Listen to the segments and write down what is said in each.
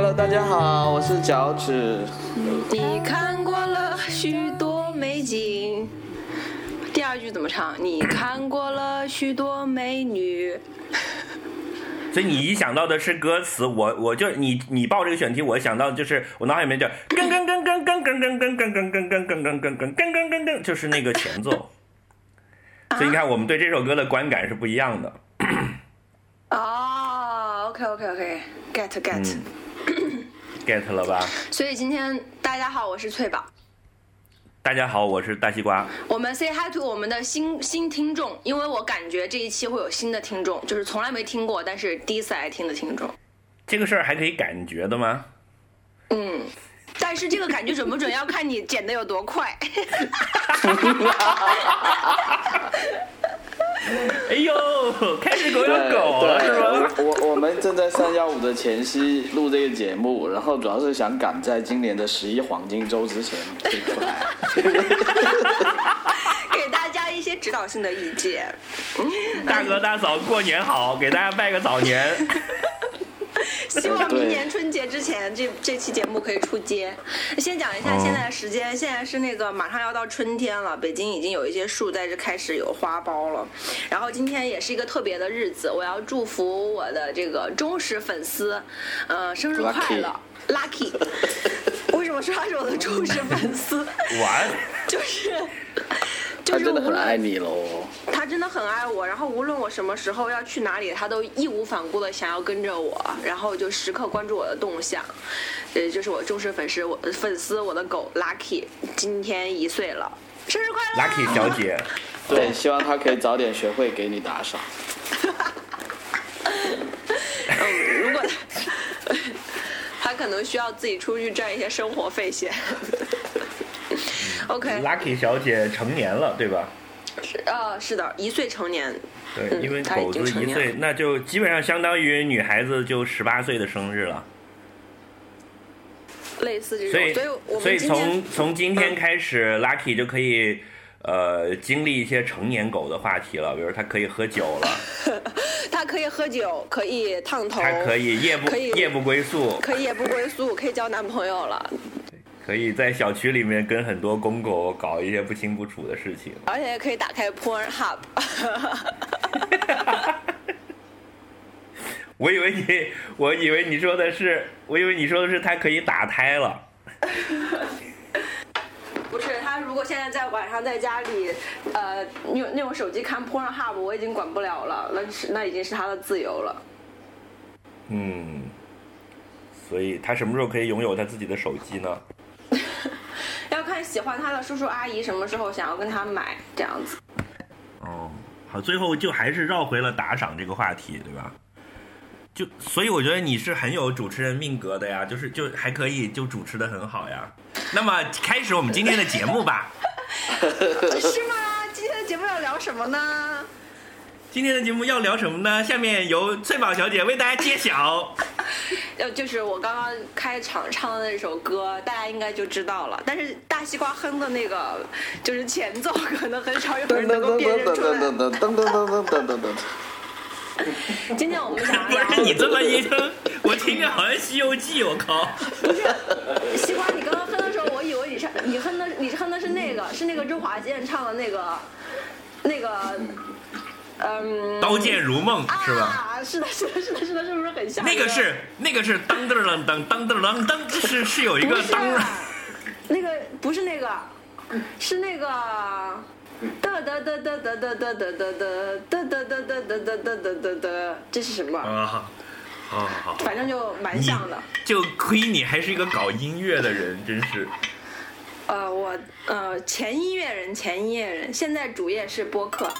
Hello，大家好，我是脚趾。你看过了许多美景。第二句怎么唱？你看过了许多美女。所以你一想到的是歌词，我我就你你报这个选题，我想到就是我脑海里面就噔噔噔噔噔噔噔噔噔噔噔噔噔噔噔噔噔噔噔，就是那个前奏。所以你看，我们对这首歌的观感是不一样的。哦，OK OK OK，get get get 了吧？所以今天大家好，我是翠宝。大家好，我是大西瓜。我们 say hi to 我们的新新听众，因为我感觉这一期会有新的听众，就是从来没听过，但是第一次来听的听众。这个事儿还可以感觉的吗？嗯，但是这个感觉准不准，要看你剪的有多快。哎呦，开始狗咬狗了是吗？我我们正在三幺五的前夕录这个节目，然后主要是想赶在今年的十一黄金周之前推出来，给大家一些指导性的意见。大哥大嫂过年好，给大家拜个早年。希望明年春节之前，这这期节目可以出街。先讲一下现在的时间，现在是那个马上要到春天了，北京已经有一些树在这开始有花苞了。然后今天也是一个特别的日子，我要祝福我的这个忠实粉丝，呃，生日快乐，Lucky。为什么说他是我的忠实 粉丝？玩，就是。他真的很爱你喽，他真的很爱我，然后无论我什么时候要去哪里，他都义无反顾的想要跟着我，然后就时刻关注我的动向，呃就是我忠实粉丝，我粉丝我的狗 Lucky 今天一岁了，生日快乐，Lucky 小姐，对，希望他可以早点学会给你打赏。嗯，如果他他可能需要自己出去赚一些生活费先。OK，Lucky 小姐成年了，对吧？是啊，是的，一岁成年。对，因为狗子一岁，那就基本上相当于女孩子就十八岁的生日了。类似这种，所以所以从从今天开始，Lucky 就可以呃经历一些成年狗的话题了，比如它可以喝酒了，它可以喝酒，可以烫头，它可以夜不夜不归宿，可以夜不归宿，可以交男朋友了。可以在小区里面跟很多公狗搞一些不清不楚的事情，而且可以打开 Pornhub。我以为你，我以为你说的是，我以为你说的是他可以打胎了。不是，他如果现在在晚上在家里，呃，用用手机看 Pornhub，我已经管不了了，那是那已经是他的自由了。嗯，所以他什么时候可以拥有他自己的手机呢？要看喜欢他的叔叔阿姨什么时候想要跟他买这样子。哦，好，最后就还是绕回了打赏这个话题，对吧？就所以我觉得你是很有主持人命格的呀，就是就还可以就主持的很好呀。那么开始我们今天的节目吧。是吗？今天的节目要聊什么呢？今天的节目要聊什么呢？下面由翠宝小姐为大家揭晓。要，就是我刚刚开场唱的那首歌，大家应该就知道了。但是大西瓜哼的那个就是前奏，可能很少有人能够辨认出来。噔噔噔噔噔噔噔噔噔噔。今天我们 不是你这么一哼，我听着好像《西游记》。我靠！不是西瓜，你刚刚哼的时候，我以为你唱你哼的，你哼的是那个，是那个周华健唱的那个，那个，嗯，刀剑如梦是吧？是的，是的，是的，是的，是不是很像？那个是那个是当噔噔当噔噔噔，是是有一个噔。不，那个不是那个，是那个。哒哒哒哒哒哒哒哒哒哒哒哒哒哒哒哒哒哒哒，这是什么？啊，好好好，反正就蛮像的。就亏你还是一个搞音乐的人，真是。呃，我呃前音乐人，前音乐人，现在主业是播客。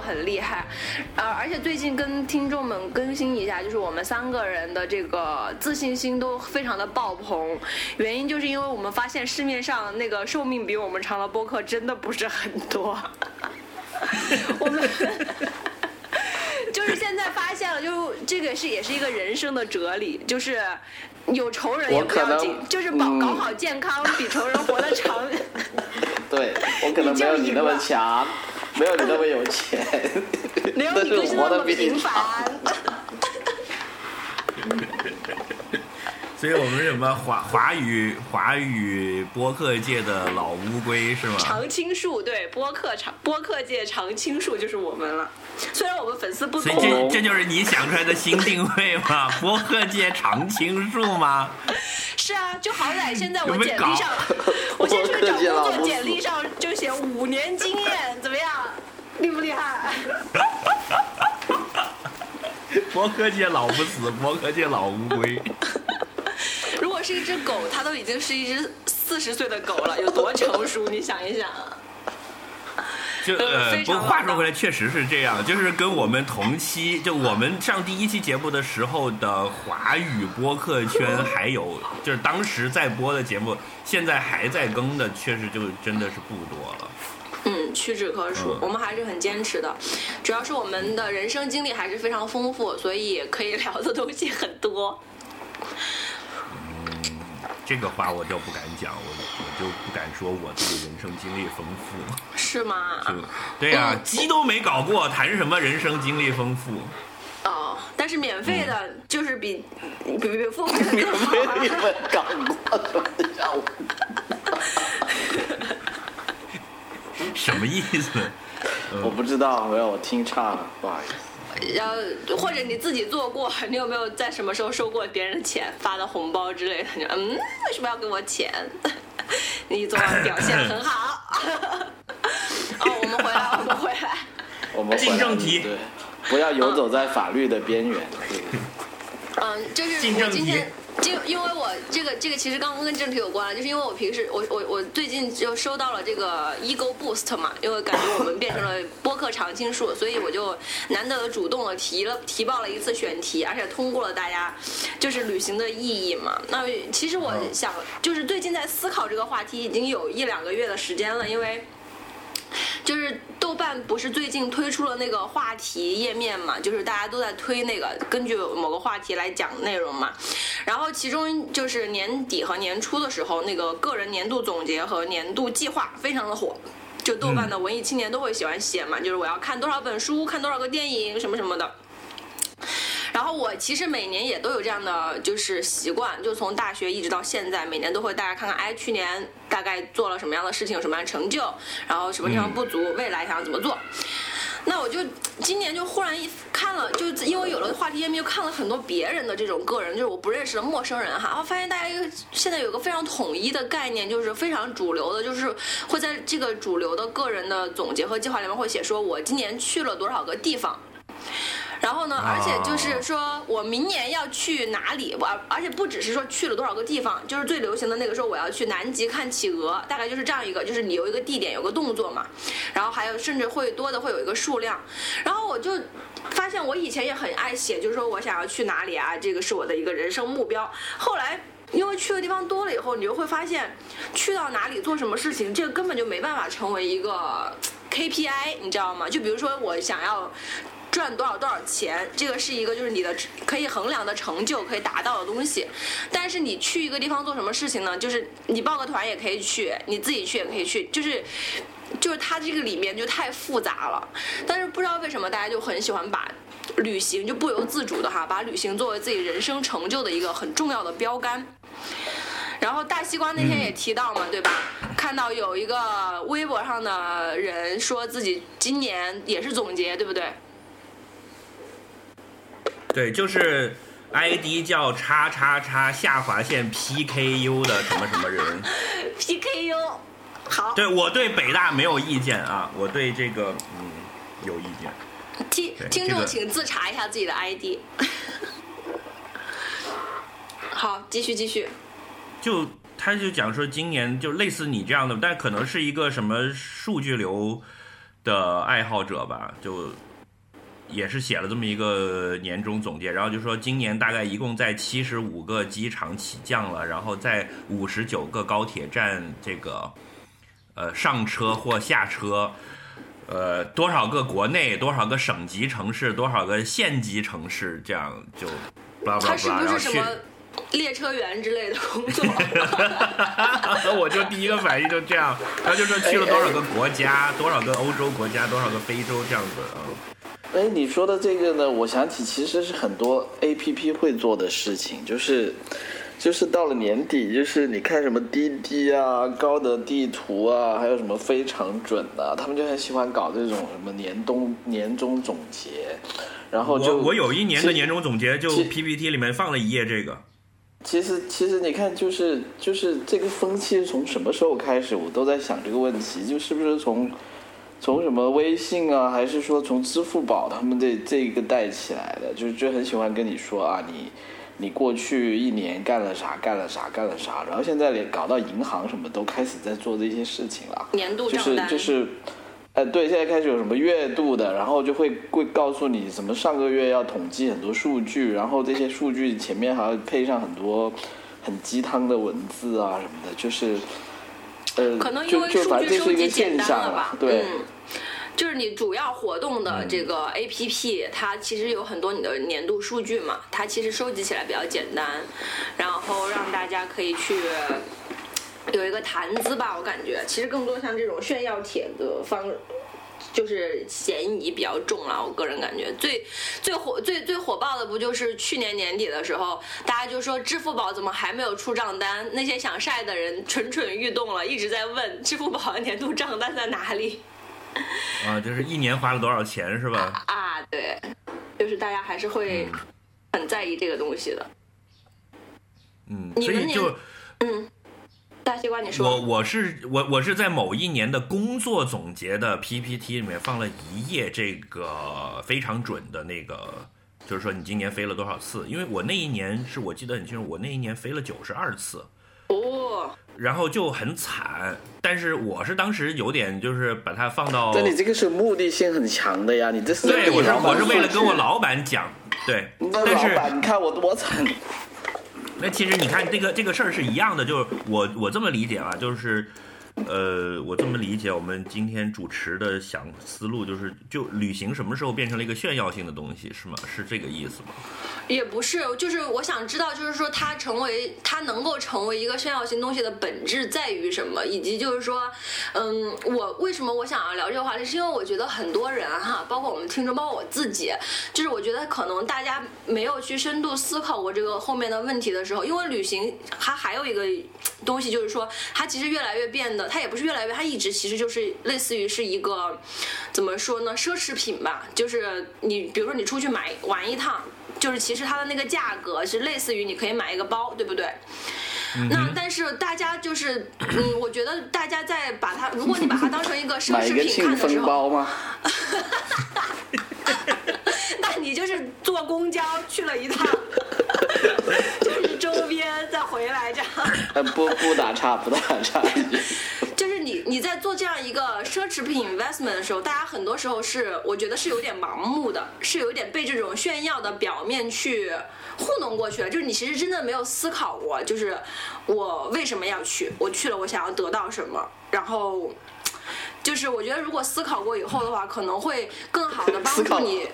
很厉害，呃，而且最近跟听众们更新一下，就是我们三个人的这个自信心都非常的爆棚，原因就是因为我们发现市面上那个寿命比我们长的播客真的不是很多，我们 就是现在发现了，就这个是也是一个人生的哲理，就是有仇人也不要紧，就是搞搞好健康比仇人活得长。对我可能没有你那么强。没有你那么有钱，没有你更是那么平凡。所以我们什么华华语华语播客界的老乌龟是吗？常青树对播客常播客界常青树就是我们了。虽然我们粉丝不多，所以这这就是你想出来的新定位吗？播客界常青树吗？是啊，就好歹现在我简历上，我现在找工作简历上就写五年经验，怎么样？厉不厉害？播客界老不死，播客界老乌龟。是一只狗，它都已经是一只四十岁的狗了，有多成熟？你想一想。就呃，不过话说回来，确实是这样，就是跟我们同期，就我们上第一期节目的时候的华语播客圈，还有就是当时在播的节目，现在还在更的，确实就真的是不多了。嗯，屈指可数。我们还是很坚持的，主要是我们的人生经历还是非常丰富，所以可以聊的东西很多。嗯，这个话我就不敢讲，我我就不敢说我这个人生经历丰富。是吗？对呀，鸡都没搞过，谈什么人生经历丰富？哦，但是免费的，就是比比 比付费的免费的你们搞过，让我。什么意思？我不知道，没有，我听差了，不好意思。然后或者你自己做过，你有没有在什么时候收过别人的钱，发的红包之类的？你嗯，为什么要给我钱？你昨晚表现很好。哦，我们回来，我们回来。我们进正题，对，不要游走在法律的边缘。嗯，就是我今天。就因为我这个这个其实刚刚跟正题有关，就是因为我平时我我我最近就收到了这个 ego boost 嘛，因为感觉我们变成了播客常青树，所以我就难得的主动的提了提报了一次选题，而且通过了大家就是旅行的意义嘛。那其实我想就是最近在思考这个话题已经有一两个月的时间了，因为。就是豆瓣不是最近推出了那个话题页面嘛？就是大家都在推那个根据某个话题来讲内容嘛。然后其中就是年底和年初的时候，那个个人年度总结和年度计划非常的火，就豆瓣的文艺青年都会喜欢写嘛，就是我要看多少本书，看多少个电影什么什么的。然后我其实每年也都有这样的就是习惯，就从大学一直到现在，每年都会大家看看，哎，去年大概做了什么样的事情，有什么样的成就，然后什么地方不足，未来想要怎么做。那我就今年就忽然一看了，就因为有了话题页面，就看了很多别人的这种个人，就是我不认识的陌生人哈，然后发现大家一个现在有个非常统一的概念，就是非常主流的，就是会在这个主流的个人的总结和计划里面会写说，我今年去了多少个地方。然后呢？而且就是说我明年要去哪里？我而且不只是说去了多少个地方，就是最流行的那个说我要去南极看企鹅，大概就是这样一个，就是你有一个地点，有个动作嘛。然后还有甚至会多的会有一个数量。然后我就发现我以前也很爱写，就是说我想要去哪里啊，这个是我的一个人生目标。后来因为去的地方多了以后，你就会发现去到哪里做什么事情，这个根本就没办法成为一个 KPI，你知道吗？就比如说我想要。赚多少多少钱，这个是一个就是你的可以衡量的成就，可以达到的东西。但是你去一个地方做什么事情呢？就是你报个团也可以去，你自己去也可以去，就是就是它这个里面就太复杂了。但是不知道为什么大家就很喜欢把旅行就不由自主的哈，把旅行作为自己人生成就的一个很重要的标杆。然后大西瓜那天也提到嘛，对吧？看到有一个微博上的人说自己今年也是总结，对不对？对，就是 ID 叫叉叉叉下划线 PKU 的什么什么人。PKU，好。对我对北大没有意见啊，我对这个嗯有意见。听听众请自查一下自己的 ID。好，继续继续。就他就讲说今年就类似你这样的，但可能是一个什么数据流的爱好者吧，就也是写了这么一个年终总结，然后就说今年大概一共在七十五个机场起降了，然后在五十九个高铁站这个呃上车或下车。呃，多少个国内，多少个省级城市，多少个县级城市，这样就，他是不是什么列车员之类的工作？我就第一个反应就这样，他就说去了多少个国家，多少个欧洲国家，多少个非洲这样子啊。哎，你说的这个呢，我想起其实是很多 A P P 会做的事情，就是。就是到了年底，就是你看什么滴滴啊、高德地图啊，还有什么非常准的，他们就很喜欢搞这种什么年冬年终总结，然后就我有一年的年终总结，就 PPT 里面放了一页这个。其实其实你看，就是就是这个风气是从什么时候开始，我都在想这个问题，就是不是从从什么微信啊，还是说从支付宝他们这这一个带起来的，就就很喜欢跟你说啊你。你过去一年干了啥？干了啥？干了啥？然后现在连搞到银行什么都开始在做这些事情了。年度账单就是，呃，对，现在开始有什么月度的，然后就会会告诉你什么上个月要统计很多数据，然后这些数据前面还要配上很多很鸡汤的文字啊什么的，就是，呃，可能因为数据收集简单了吧？对。就是你主要活动的这个 A P P，它其实有很多你的年度数据嘛，它其实收集起来比较简单，然后让大家可以去有一个谈资吧。我感觉其实更多像这种炫耀帖的方，就是嫌疑比较重了。我个人感觉最最火最最火爆的不就是去年年底的时候，大家就说支付宝怎么还没有出账单？那些想晒的人蠢蠢欲动了，一直在问支付宝的年度账单在哪里。啊，就是一年花了多少钱是吧？啊，对，就是大家还是会很在意这个东西的。嗯，所以就嗯，大西瓜你说，我我是我我是在某一年的工作总结的 PPT 里面放了一页这个非常准的那个，就是说你今年飞了多少次？因为我那一年是我记得很清楚，我那一年飞了九十二次。哦。然后就很惨，但是我是当时有点就是把它放到，但你这个是目的性很强的呀，你这是对，我是我是为了跟我老板讲，对，但是老板你看我多惨。那其实你看这个这个事儿是一样的，就是我我这么理解啊，就是。呃，我这么理解，我们今天主持的想思路就是，就旅行什么时候变成了一个炫耀性的东西，是吗？是这个意思吗？也不是，就是我想知道，就是说它成为它能够成为一个炫耀性东西的本质在于什么，以及就是说，嗯，我为什么我想要聊这个话题，是因为我觉得很多人哈，包括我们听众，包括我自己，就是我觉得可能大家没有去深度思考过这个后面的问题的时候，因为旅行它还有一个东西，就是说它其实越来越变得。它也不是越来越，它一直其实就是类似于是一个，怎么说呢，奢侈品吧。就是你比如说你出去买玩一趟，就是其实它的那个价格是类似于你可以买一个包，对不对？那但是大家就是，嗯，我觉得大家在把它，如果你把它当成一个 奢侈品看的时候，包吗？那你就是坐公交去了一趟。就是周边再回来这样，呃不不打岔不打岔，就是你你在做这样一个奢侈品 investment 的时候，大家很多时候是我觉得是有点盲目的，是有点被这种炫耀的表面去糊弄过去了。就是你其实真的没有思考过，就是我为什么要去，我去了我想要得到什么，然后就是我觉得如果思考过以后的话，可能会更好的帮助你。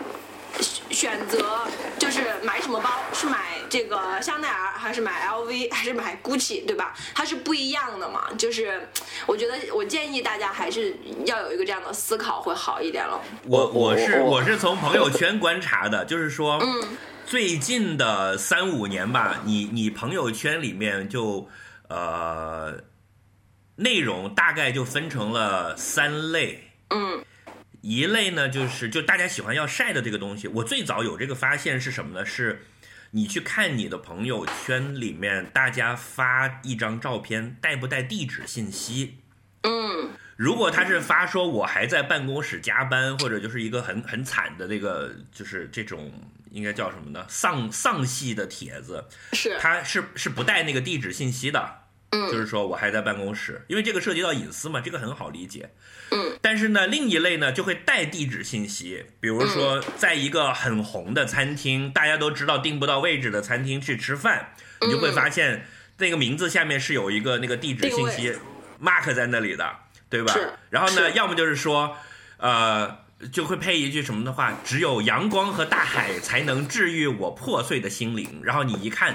选择就是买什么包，是买这个香奈儿，还是买 LV，还是买 GUCCI，对吧？它是不一样的嘛。就是我觉得，我建议大家还是要有一个这样的思考，会好一点了。我我是我是从朋友圈观察的，就是说，嗯，最近的三五年吧，你你朋友圈里面就呃，内容大概就分成了三类，嗯。一类呢，就是就大家喜欢要晒的这个东西。我最早有这个发现是什么呢？是，你去看你的朋友圈里面，大家发一张照片带不带地址信息？嗯，如果他是发说我还在办公室加班，或者就是一个很很惨的这个，就是这种应该叫什么呢？丧丧系的帖子，是，他是是不带那个地址信息的。嗯，就是说我还在办公室，因为这个涉及到隐私嘛，这个很好理解。嗯，但是呢，另一类呢就会带地址信息，比如说在一个很红的餐厅，大家都知道订不到位置的餐厅去吃饭，你就会发现那个名字下面是有一个那个地址信息 mark 在那里的，对吧？然后呢，要么就是说，呃。就会配一句什么的话，只有阳光和大海才能治愈我破碎的心灵。然后你一看，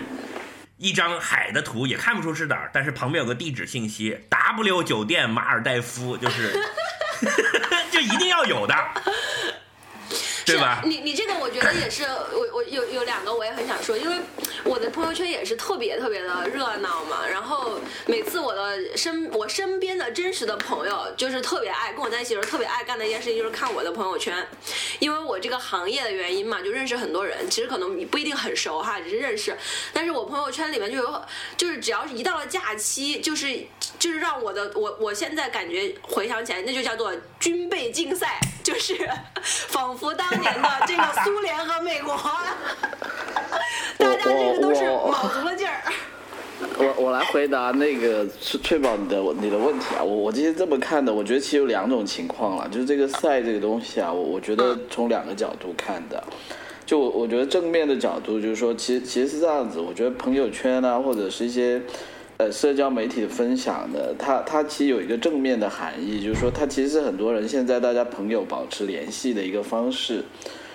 一张海的图也看不出是哪儿，但是旁边有个地址信息，W 酒店马尔代夫，就是，就一定要有的。对吧？你你这个我觉得也是，我我有有两个我也很想说，因为我的朋友圈也是特别特别的热闹嘛。然后每次我的身我身边的真实的朋友，就是特别爱跟我在一起的时候特别爱干的一件事情，就是看我的朋友圈。因为我这个行业的原因嘛，就认识很多人，其实可能不一定很熟哈，只是认识。但是我朋友圈里面就有，就是只要是一到了假期，就是就是让我的我我现在感觉回想起来，那就叫做军备竞赛，就是 仿佛当。年的 这个苏联和美国，大家这个都是卯足了劲儿。我我来回答那个确保你的你的问题啊，我我今天这么看的，我觉得其实有两种情况了，就是这个赛这个东西啊，我我觉得从两个角度看的，就我我觉得正面的角度就是说，其实其实是这样子，我觉得朋友圈啊或者是一些。呃，社交媒体的分享的，它它其实有一个正面的含义，就是说它其实是很多人现在大家朋友保持联系的一个方式。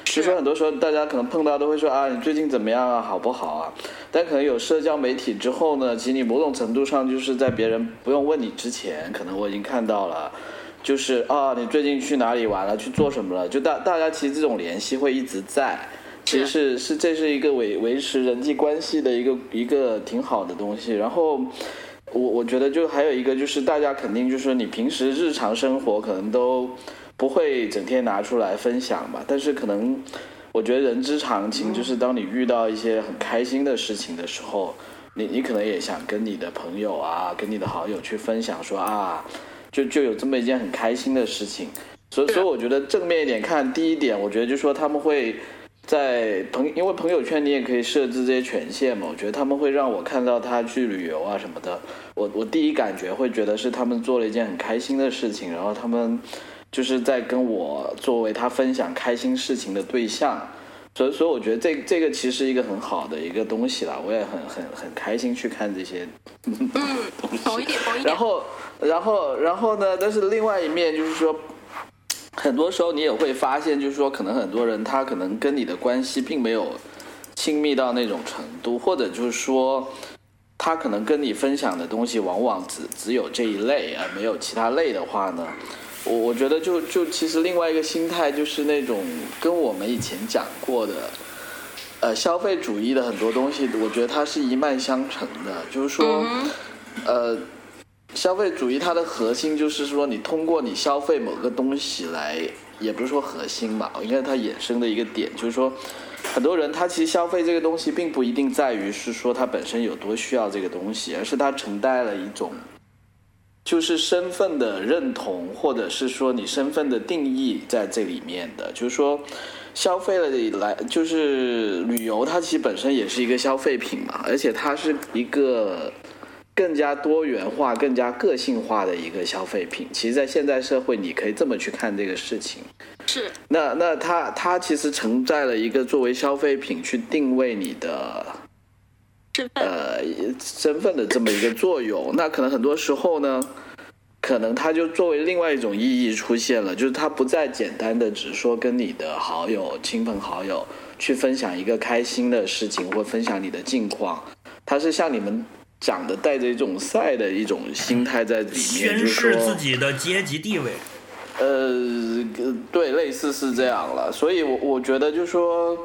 就说很多时候大家可能碰到都会说啊，你最近怎么样啊，好不好啊？但可能有社交媒体之后呢，其实你某种程度上就是在别人不用问你之前，可能我已经看到了，就是啊，你最近去哪里玩了，去做什么了？就大大家其实这种联系会一直在。其实是是这是一个维维持人际关系的一个一个挺好的东西。然后我我觉得就还有一个就是大家肯定就是你平时日常生活可能都不会整天拿出来分享吧。但是可能我觉得人之常情就是当你遇到一些很开心的事情的时候，你你可能也想跟你的朋友啊，跟你的好友去分享说啊，就就有这么一件很开心的事情。所以所以我觉得正面一点看，第一点我觉得就说他们会。在朋，因为朋友圈你也可以设置这些权限嘛，我觉得他们会让我看到他去旅游啊什么的，我我第一感觉会觉得是他们做了一件很开心的事情，然后他们就是在跟我作为他分享开心事情的对象，所以所以我觉得这这个其实是一个很好的一个东西啦，我也很很很开心去看这些嗯，同意同意。然后然后然后呢，但是另外一面就是说。很多时候你也会发现，就是说，可能很多人他可能跟你的关系并没有亲密到那种程度，或者就是说，他可能跟你分享的东西往往只只有这一类，而没有其他类的话呢，我我觉得就就其实另外一个心态就是那种跟我们以前讲过的，呃，消费主义的很多东西，我觉得它是一脉相承的，就是说，呃。消费主义它的核心就是说，你通过你消费某个东西来，也不是说核心吧，应该它衍生的一个点就是说，很多人他其实消费这个东西，并不一定在于是说他本身有多需要这个东西，而是他承担了一种，就是身份的认同，或者是说你身份的定义在这里面的。就是说，消费了来，就是旅游，它其实本身也是一个消费品嘛，而且它是一个。更加多元化、更加个性化的一个消费品，其实，在现代社会，你可以这么去看这个事情。是。那那它它其实承载了一个作为消费品去定位你的身份呃身份的这么一个作用。那可能很多时候呢，可能它就作为另外一种意义出现了，就是它不再简单的只说跟你的好友、亲朋好友去分享一个开心的事情，或分享你的近况，它是向你们。讲的带着一种赛的一种心态在里面，宣示自己的阶级地位。呃，对，类似是这样了。所以，我我觉得就说，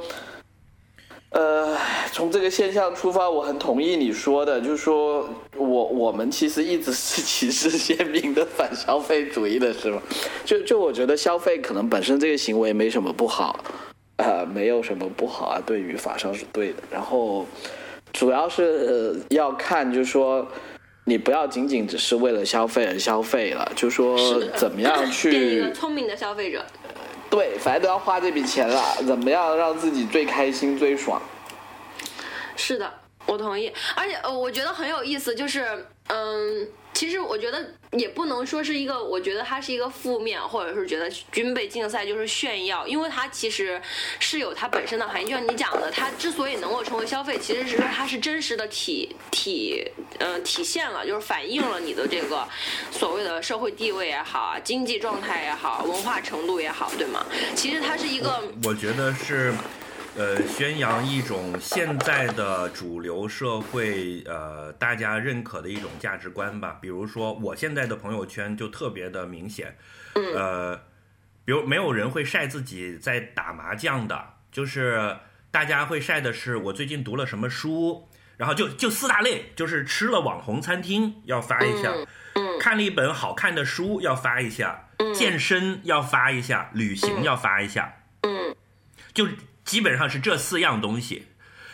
呃，从这个现象出发，我很同意你说的，就是说我我们其实一直是歧视鲜明的反消费主义的，是吗？就就我觉得消费可能本身这个行为没什么不好，啊，没有什么不好啊，对于法上是对的。然后。主要是要看，就是说，你不要仅仅只是为了消费而消费了，就说怎么样去 一个聪明的消费者。对，反正都要花这笔钱了，怎么样让自己最开心、最爽？是的，我同意。而且呃，我觉得很有意思，就是嗯。其实我觉得也不能说是一个，我觉得它是一个负面，或者是觉得军备竞赛就是炫耀，因为它其实是有它本身的含义。就像你讲的，它之所以能够成为消费，其实是说它是真实的体体呃体现了，就是反映了你的这个所谓的社会地位也好啊，经济状态也好，文化程度也好，对吗？其实它是一个，我觉得是。呃，宣扬一种现在的主流社会呃大家认可的一种价值观吧。比如说，我现在的朋友圈就特别的明显，呃，比如没有人会晒自己在打麻将的，就是大家会晒的是我最近读了什么书，然后就就四大类，就是吃了网红餐厅要发一下，看了一本好看的书要发一下，健身要发一下，旅行要发一下，嗯，就。基本上是这四样东西，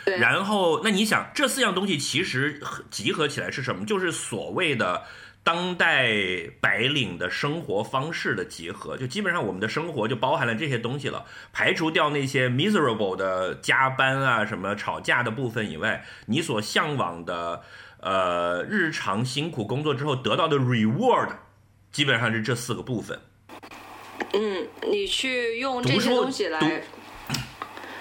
然后那你想，这四样东西其实集合起来是什么？就是所谓的当代白领的生活方式的结合。就基本上我们的生活就包含了这些东西了。排除掉那些 miserable 的加班啊、什么吵架的部分以外，你所向往的呃日常辛苦工作之后得到的 reward，基本上是这四个部分。嗯，你去用这些东西来。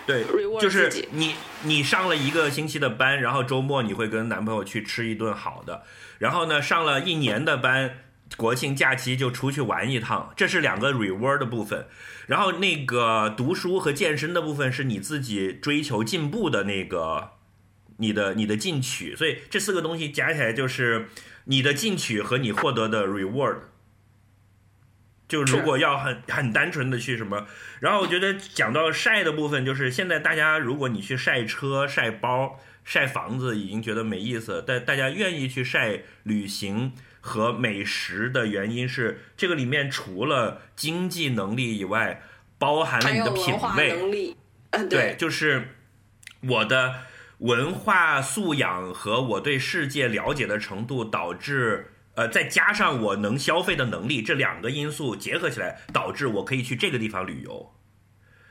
对，就是你你上了一个星期的班，然后周末你会跟男朋友去吃一顿好的，然后呢上了一年的班，国庆假期就出去玩一趟，这是两个 reward 的部分。然后那个读书和健身的部分是你自己追求进步的那个你的你的进取，所以这四个东西加起来就是你的进取和你获得的 reward。就如果要很很单纯的去什么，然后我觉得讲到晒的部分，就是现在大家如果你去晒车、晒包、晒房子，已经觉得没意思。但大家愿意去晒旅行和美食的原因是，这个里面除了经济能力以外，包含了你的品味。嗯，对，就是我的文化素养和我对世界了解的程度导致。呃，再加上我能消费的能力，这两个因素结合起来，导致我可以去这个地方旅游。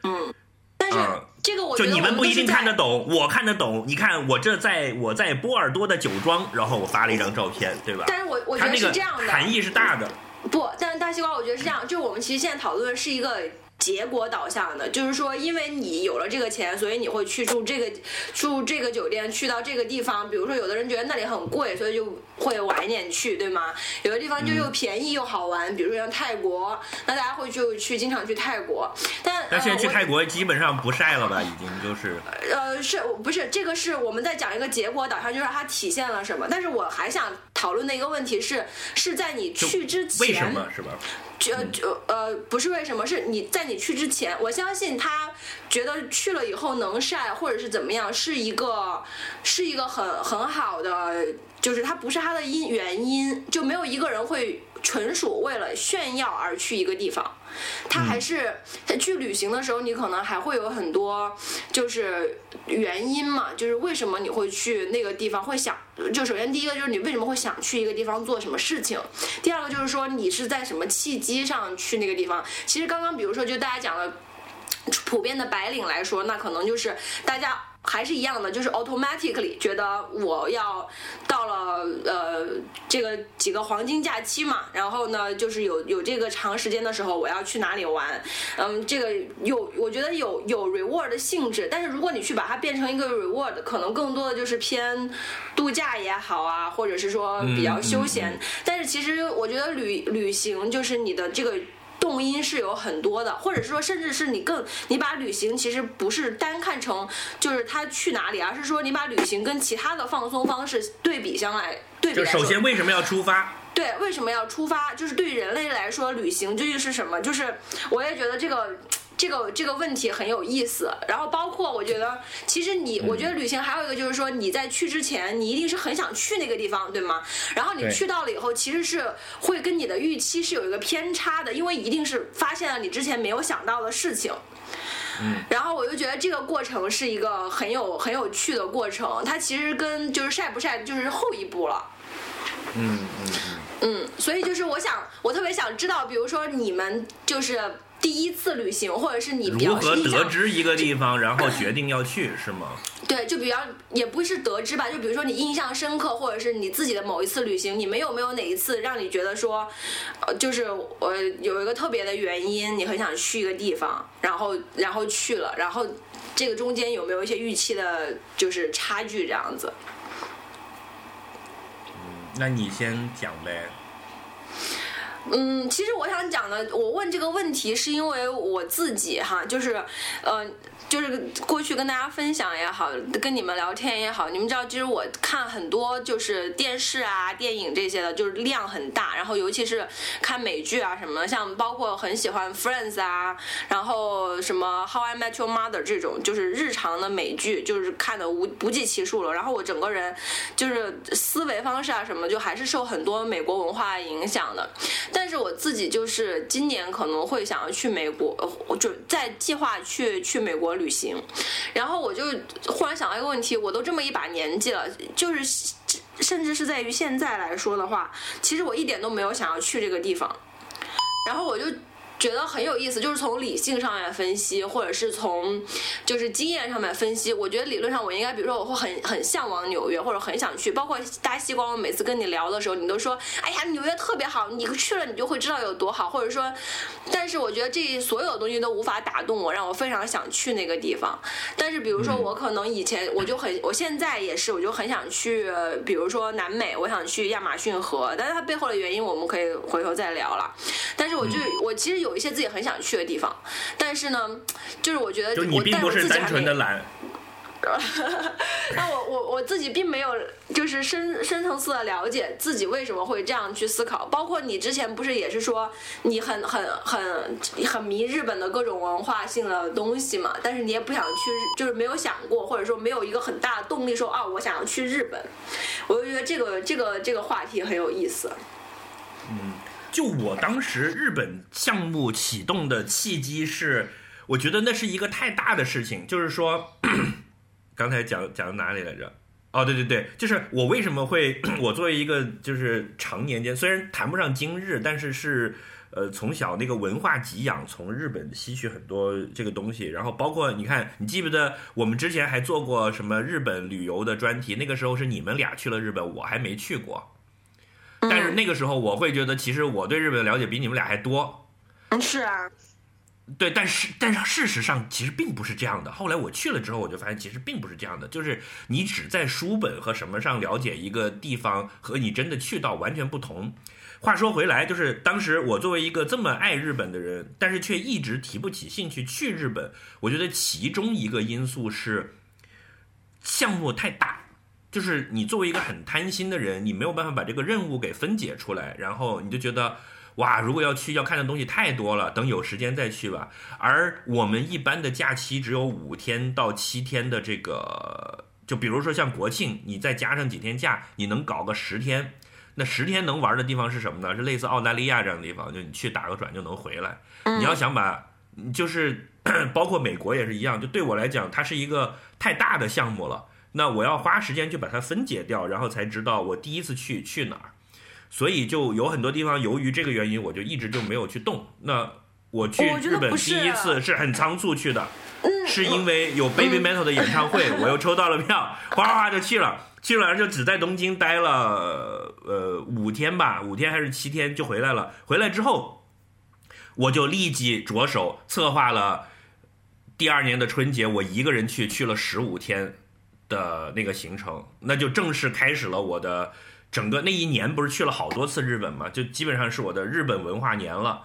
嗯，但是这个我就你们不一定看得懂，我看得懂。你看我这在我在波尔多的酒庄，然后我发了一张照片，对吧？但是我我觉得是这样的，含义是大的。不，但是大西瓜，我觉得是这样，就我们其实现在讨论是一个。结果导向的，就是说，因为你有了这个钱，所以你会去住这个住这个酒店，去到这个地方。比如说，有的人觉得那里很贵，所以就会晚一点去，对吗？有的地方就又便宜又好玩，比如说像泰国，那大家会就去经常去泰国。但但现在去泰国基本上不晒了吧？已经就是呃，是不是这个是我们在讲一个结果导向，就是它体现了什么？但是我还想讨论的一个问题是，是在你去之前为什么是吧？就就呃，不是为什么？是你在你去之前，我相信他觉得去了以后能晒，或者是怎么样，是一个是一个很很好的，就是他不是他的因原因，就没有一个人会纯属为了炫耀而去一个地方。他还是去旅行的时候，你可能还会有很多就是原因嘛，就是为什么你会去那个地方，会想就首先第一个就是你为什么会想去一个地方做什么事情，第二个就是说你是在什么契机上去那个地方。其实刚刚比如说就大家讲的普遍的白领来说，那可能就是大家。还是一样的，就是 automatically 觉得我要到了呃这个几个黄金假期嘛，然后呢就是有有这个长时间的时候我要去哪里玩，嗯，这个有我觉得有有 reward 的性质，但是如果你去把它变成一个 reward，可能更多的就是偏度假也好啊，或者是说比较休闲，但是其实我觉得旅旅行就是你的这个。动因是有很多的，或者是说，甚至是你更你把旅行其实不是单看成就是他去哪里，而是说你把旅行跟其他的放松方式对比相来对比。就首先为什么要出发？对，为什么要出发？就是对于人类来说，旅行究竟是什么？就是我也觉得这个。这个这个问题很有意思，然后包括我觉得，其实你，我觉得旅行还有一个就是说，你在去之前，你一定是很想去那个地方，对吗？然后你去到了以后，其实是会跟你的预期是有一个偏差的，因为一定是发现了你之前没有想到的事情。嗯。然后我就觉得这个过程是一个很有很有趣的过程，它其实跟就是晒不晒就是后一步了。嗯嗯嗯。嗯，所以就是我想，我特别想知道，比如说你们就是。第一次旅行，或者是你比如较印象何得知一个地方，然后决定要去，是吗？对，就比较也不是得知吧，就比如说你印象深刻，或者是你自己的某一次旅行，你们有没有哪一次让你觉得说，呃，就是我有一个特别的原因，你很想去一个地方，然后然后去了，然后这个中间有没有一些预期的，就是差距这样子？那你先讲呗。嗯，其实我想讲的，我问这个问题是因为我自己哈，就是，嗯，就是过去跟大家分享也好，跟你们聊天也好，你们知道，其实我看很多就是电视啊、电影这些的，就是量很大，然后尤其是看美剧啊什么的，像包括很喜欢 Friends 啊，然后什么 How I Met Your Mother 这种，就是日常的美剧，就是看的无不计其数了。然后我整个人就是思维方式啊什么，就还是受很多美国文化影响的。但是我自己就是今年可能会想要去美国，我就在计划去去美国旅行，然后我就忽然想到一个问题，我都这么一把年纪了，就是甚至是在于现在来说的话，其实我一点都没有想要去这个地方，然后我就。觉得很有意思，就是从理性上面分析，或者是从就是经验上面分析。我觉得理论上我应该，比如说我会很很向往纽约，或者很想去。包括大西瓜，我每次跟你聊的时候，你都说，哎呀，纽约特别好，你去了你就会知道有多好。或者说，但是我觉得这所有东西都无法打动我，让我非常想去那个地方。但是比如说我可能以前我就很，我现在也是，我就很想去，比如说南美，我想去亚马逊河，但是它背后的原因我们可以回头再聊了。但是我就我其实一些自己很想去的地方，但是呢，就是我觉得就你我 但我并不是单自己还没纯的懒，那我我我自己并没有就是深深层次的了解自己为什么会这样去思考，包括你之前不是也是说你很很很很迷日本的各种文化性的东西嘛，但是你也不想去，就是没有想过，或者说没有一个很大的动力说啊，我想要去日本，我就觉得这个这个这个话题很有意思。就我当时日本项目启动的契机是，我觉得那是一个太大的事情，就是说，刚才讲讲到哪里来着？哦，对对对，就是我为什么会，我作为一个就是常年间虽然谈不上今日，但是是呃从小那个文化给养，从日本吸取很多这个东西，然后包括你看，你记不得我们之前还做过什么日本旅游的专题，那个时候是你们俩去了日本，我还没去过。但是那个时候我会觉得，其实我对日本的了解比你们俩还多。嗯，是啊，对，但是但是事实上其实并不是这样的。后来我去了之后，我就发现其实并不是这样的，就是你只在书本和什么上了解一个地方，和你真的去到完全不同。话说回来，就是当时我作为一个这么爱日本的人，但是却一直提不起兴趣去日本，我觉得其中一个因素是项目太大。就是你作为一个很贪心的人，你没有办法把这个任务给分解出来，然后你就觉得，哇，如果要去要看的东西太多了，等有时间再去吧。而我们一般的假期只有五天到七天的这个，就比如说像国庆，你再加上几天假，你能搞个十天。那十天能玩的地方是什么呢？是类似澳大利亚这样的地方，就你去打个转就能回来。你要想把，就是 包括美国也是一样，就对我来讲，它是一个太大的项目了。那我要花时间去把它分解掉，然后才知道我第一次去去哪儿，所以就有很多地方由于这个原因，我就一直就没有去动。那我去日本第一次是很仓促去的，是因为有 Baby Metal 的演唱会，我又抽到了票，哗哗哗就去了，去了就只在东京待了呃五天吧，五天还是七天就回来了。回来之后，我就立即着手策划了第二年的春节，我一个人去，去了十五天。的那个行程，那就正式开始了我的整个那一年，不是去了好多次日本嘛，就基本上是我的日本文化年了，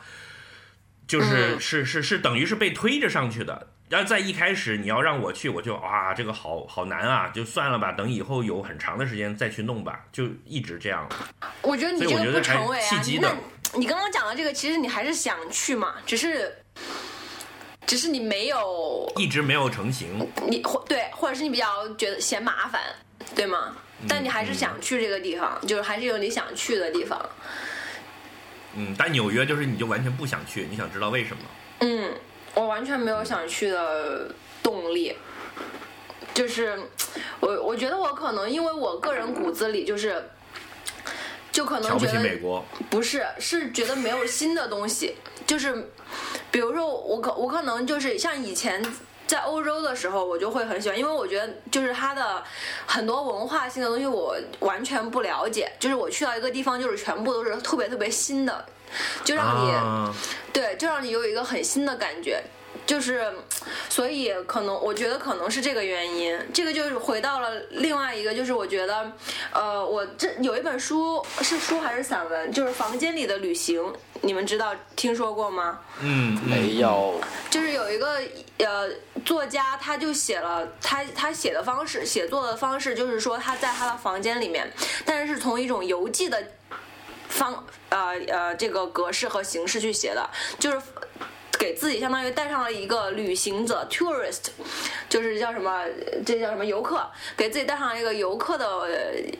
就是、嗯是是是等于是被推着上去的。然后在一开始你要让我去，我就啊这个好好难啊，就算了吧，等以后有很长的时间再去弄吧，就一直这样。我觉得你这个不成为啊那你刚刚讲的这个，其实你还是想去嘛，只是。只是你没有，一直没有成型，你或对，或者是你比较觉得嫌麻烦，对吗？但你还是想去这个地方，就是还是有你想去的地方。嗯，但纽约就是你就完全不想去，你想知道为什么？嗯，我完全没有想去的动力。就是我，我觉得我可能因为我个人骨子里就是，就可能瞧不起觉得美国，不是，是觉得没有新的东西，就是比如说我可我可能就是像以前。在欧洲的时候，我就会很喜欢，因为我觉得就是它的很多文化性的东西我完全不了解。就是我去到一个地方，就是全部都是特别特别新的，就让你、啊对，就让你有一个很新的感觉。就是，所以可能我觉得可能是这个原因。这个就是回到了另外一个，就是我觉得，呃，我这有一本书是书还是散文，就是《房间里的旅行》，你们知道听说过吗？嗯，嗯没有，就是有一个呃作家，他就写了他他写的方式，写作的方式就是说他在他的房间里面，但是是从一种游记的方呃呃这个格式和形式去写的，就是。给自己相当于带上了一个旅行者 tourist，就是叫什么，这叫什么游客，给自己带上一个游客的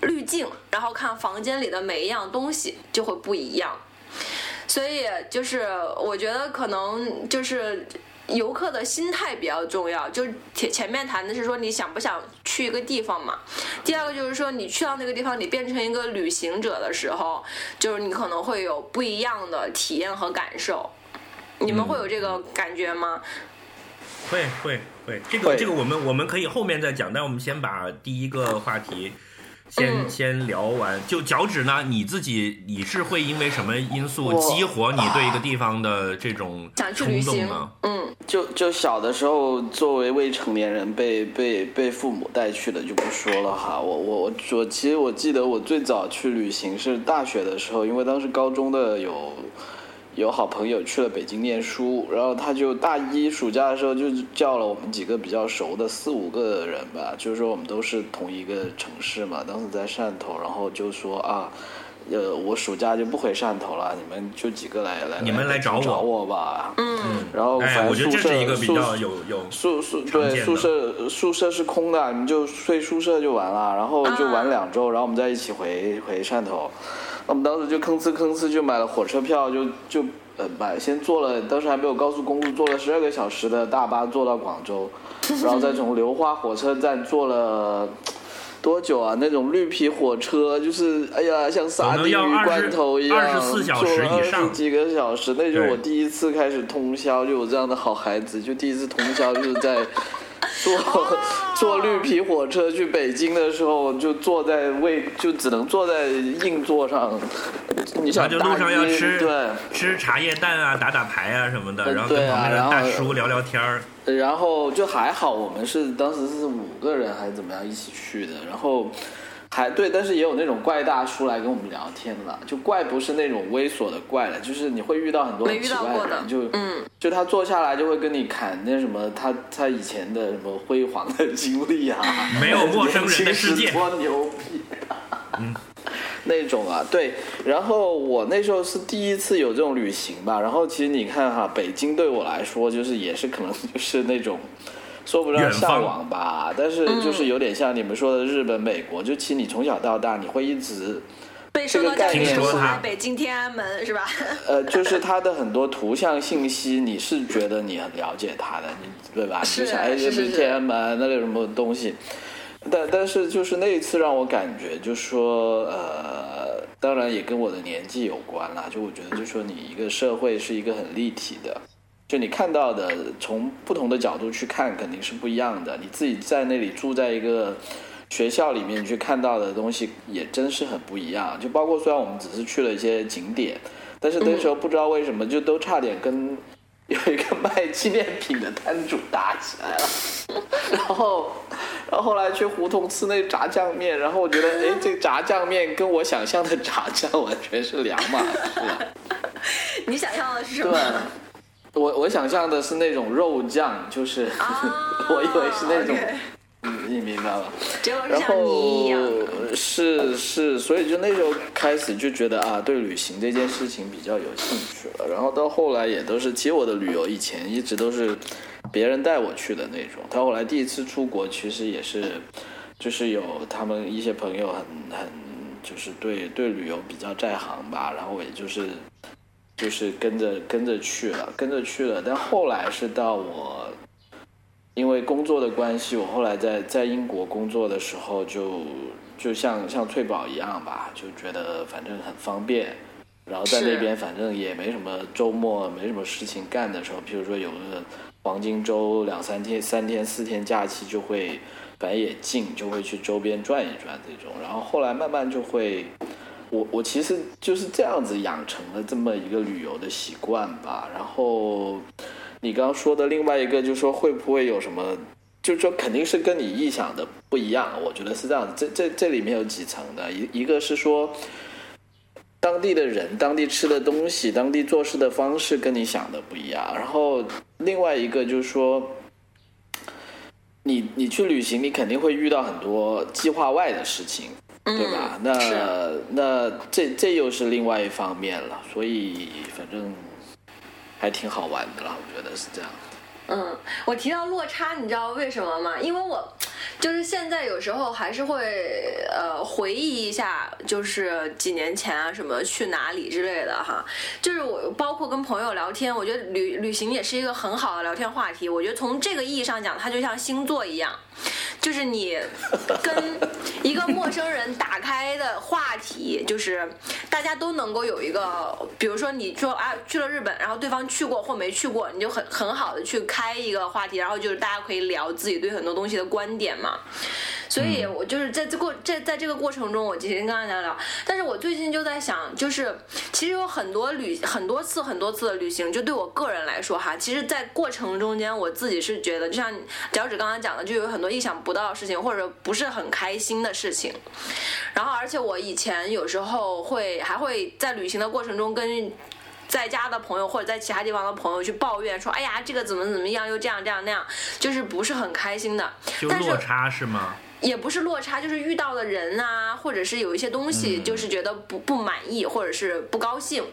滤镜，然后看房间里的每一样东西就会不一样。所以就是我觉得可能就是游客的心态比较重要。就前前面谈的是说你想不想去一个地方嘛，第二个就是说你去到那个地方，你变成一个旅行者的时候，就是你可能会有不一样的体验和感受。你们会有这个感觉吗？会会会，这个这个我们我们可以后面再讲，但我们先把第一个话题先、嗯先聊完。就脚趾呢，你自己你是会因为什么因素激活你对一个地方的这种想去冲旅行动呢？，嗯，就就小的时候，作为未成年人被被被父母带去的就不说了哈。我我我我，其实我记得我最早去旅行是大学的时候，因为当时高中的有有好朋友去了北京念书，然后他就大一暑假的时候就叫了我们几个比较熟的四五个人吧，就是说我们都是同一个城市嘛，当时在汕头，然后就说啊。呃，我暑假就不回汕头了，你们就几个来来，你们来找我找我吧。嗯，然后哎，反我觉得正宿舍这是一个比宿较有有宿宿对宿舍宿舍是空的，你们就睡宿舍就完了，然后就玩两周，然后我们再一起回回汕头。我们当时就吭哧吭哧就买了火车票，就就呃买先坐了，当时还没有高速公路，坐了十二个小时的大巴坐到广州，然后再从流花火车站坐了。多久啊？那种绿皮火车，就是哎呀，像撒可能丁鱼罐头一样，24小时以上坐了20几个小时，那就是我第一次开始通宵，就有这样的好孩子，就第一次通宵就是在坐坐绿皮火车去北京的时候，就坐在位，就只能坐在硬座上。你想就路上要吃对，吃茶叶蛋啊，打打牌啊什么的，呃然后跟旁边的大叔聊聊天儿。然后就还好，我们是当时是五个人还是怎么样一起去的，然后还对，但是也有那种怪大叔来跟我们聊天了，就怪不是那种猥琐的怪了，就是你会遇到很多很奇怪的怪人，就嗯，就他坐下来就会跟你侃那什么他他以前的什么辉煌的经历啊，没有陌生人的世界多牛逼、那种啊，对。然后我那时候是第一次有这种旅行吧，然后其实你看哈，北京对我来说就是也是可能就是那种。说不上向往吧，但是就是有点像你们说的日本、美国，就其实你从小到大你会一直被受到这个概教育是念是北京天安门是吧？呃，就是它的很多图像信息，你是觉得你很了解它的，你对吧？是你就想，哎，是是是这不是天安门，那里有什么东西？但但是就是那一次让我感觉，就说呃，当然也跟我的年纪有关啦。就我觉得，就说你一个社会是一个很立体的，就你看到的从不同的角度去看，肯定是不一样的。你自己在那里住在一个学校里面去看到的东西，也真是很不一样。就包括虽然我们只是去了一些景点，但是那时候不知道为什么就都差点跟有一个卖纪念品的摊主打起来了，然后。然后后来去胡同吃那炸酱面，然后我觉得，哎，这炸酱面跟我想象的炸酱完全是两码事啊。你想象的是什对么？，我我想象的是那种肉酱，就是、啊我以为是那种嗯，你明白吧？然。后是是，所以就那时候开始就觉得啊，对旅行这件事情比较有兴趣了。然后到后来也都是，其实我的旅游以前一直都是别人带我去的那种。到后来第一次出国，其实也是就是有他们一些朋友很很就是对对旅游比较在行吧，然后我也就是就是跟着跟着去了，跟着去了。但后来是到我因为工作的关系，我后来在在英国工作的时候就，就像像翠宝一样吧，就觉得反正很方便，然后在那边反正也没什么周末没什么事情干的时候，比如说有个黄金周两三天、三天四天假期，就会反正也近，就会去周边转一转这种。然后后来慢慢就会，我我其实就是这样子养成了这么一个旅游的习惯吧。然后你刚刚说的另外一个，就是说会不会有什么？就是说肯定是跟你臆想的不一样。我觉得是这样，这这这里面有几层的，一一个是说。当地的人、当地吃的东西、当地做事的方式跟你想的不一样。然后另外一个就是说，你你去旅行，你肯定会遇到很多计划外的事情，对吧？那那这这又是另外一方面了。所以反正还挺好玩的了，我觉得是这样。嗯，我提到落差，你知道为什么吗？因为我就是现在有时候还是会呃回忆一下，就是几年前啊什么去哪里之类的哈。就是我包括跟朋友聊天，我觉得旅旅行也是一个很好的聊天话题。我觉得从这个意义上讲，它就像星座一样。就是你跟一个陌生人打开的话题，就是大家都能够有一个，比如说你说啊去了日本，然后对方去过或没去过，你就很很好的去开一个话题，然后就是大家可以聊自己对很多东西的观点嘛。所以，我就是在这过在在这个过程中，我今天跟大家聊，但是我最近就在想，就是其实有很多旅很多次很多次的旅行，就对我个人来说哈，其实，在过程中间，我自己是觉得，就像脚趾刚刚讲的，就有很多意想不到的事情，或者不是很开心的事情。然后，而且我以前有时候会还会在旅行的过程中跟在家的朋友或者在其他地方的朋友去抱怨说，哎呀，这个怎么怎么样，又这样这样那样，就是不是很开心的。就落差是吗？也不是落差，就是遇到的人啊，或者是有一些东西，就是觉得不不满意，或者是不高兴。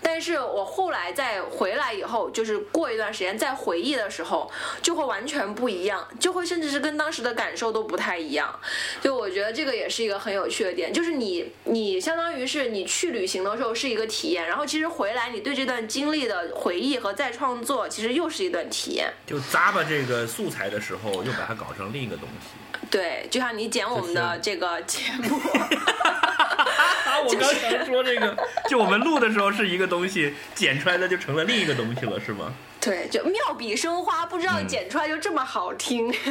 但是我后来再回来以后，就是过一段时间再回忆的时候，就会完全不一样，就会甚至是跟当时的感受都不太一样。就我觉得这个也是一个很有趣的点，就是你你相当于是你去旅行的时候是一个体验，然后其实回来你对这段经历的回忆和再创作，其实又是一段体验。就咂巴这个素材的时候，又把它搞成另一个东西。对，就像你剪我们的这个节目，我刚想说这个，就我们录的时候是一个东西，剪出来的就成了另一个东西了，是吗？对，就妙笔生花，不知道剪出来就这么好听。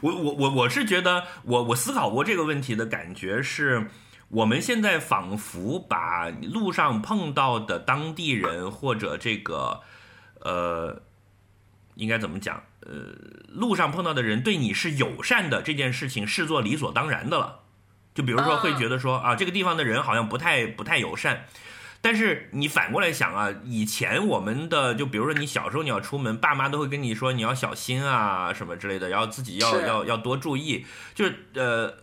我我我我是觉得，我我思考过这个问题的感觉是，我们现在仿佛把路上碰到的当地人或者这个呃。应该怎么讲？呃，路上碰到的人对你是友善的这件事情视作理所当然的了。就比如说会觉得说啊，这个地方的人好像不太不太友善。但是你反过来想啊，以前我们的就比如说你小时候你要出门，爸妈都会跟你说你要小心啊什么之类的，然后自己要要要多注意。就是呃，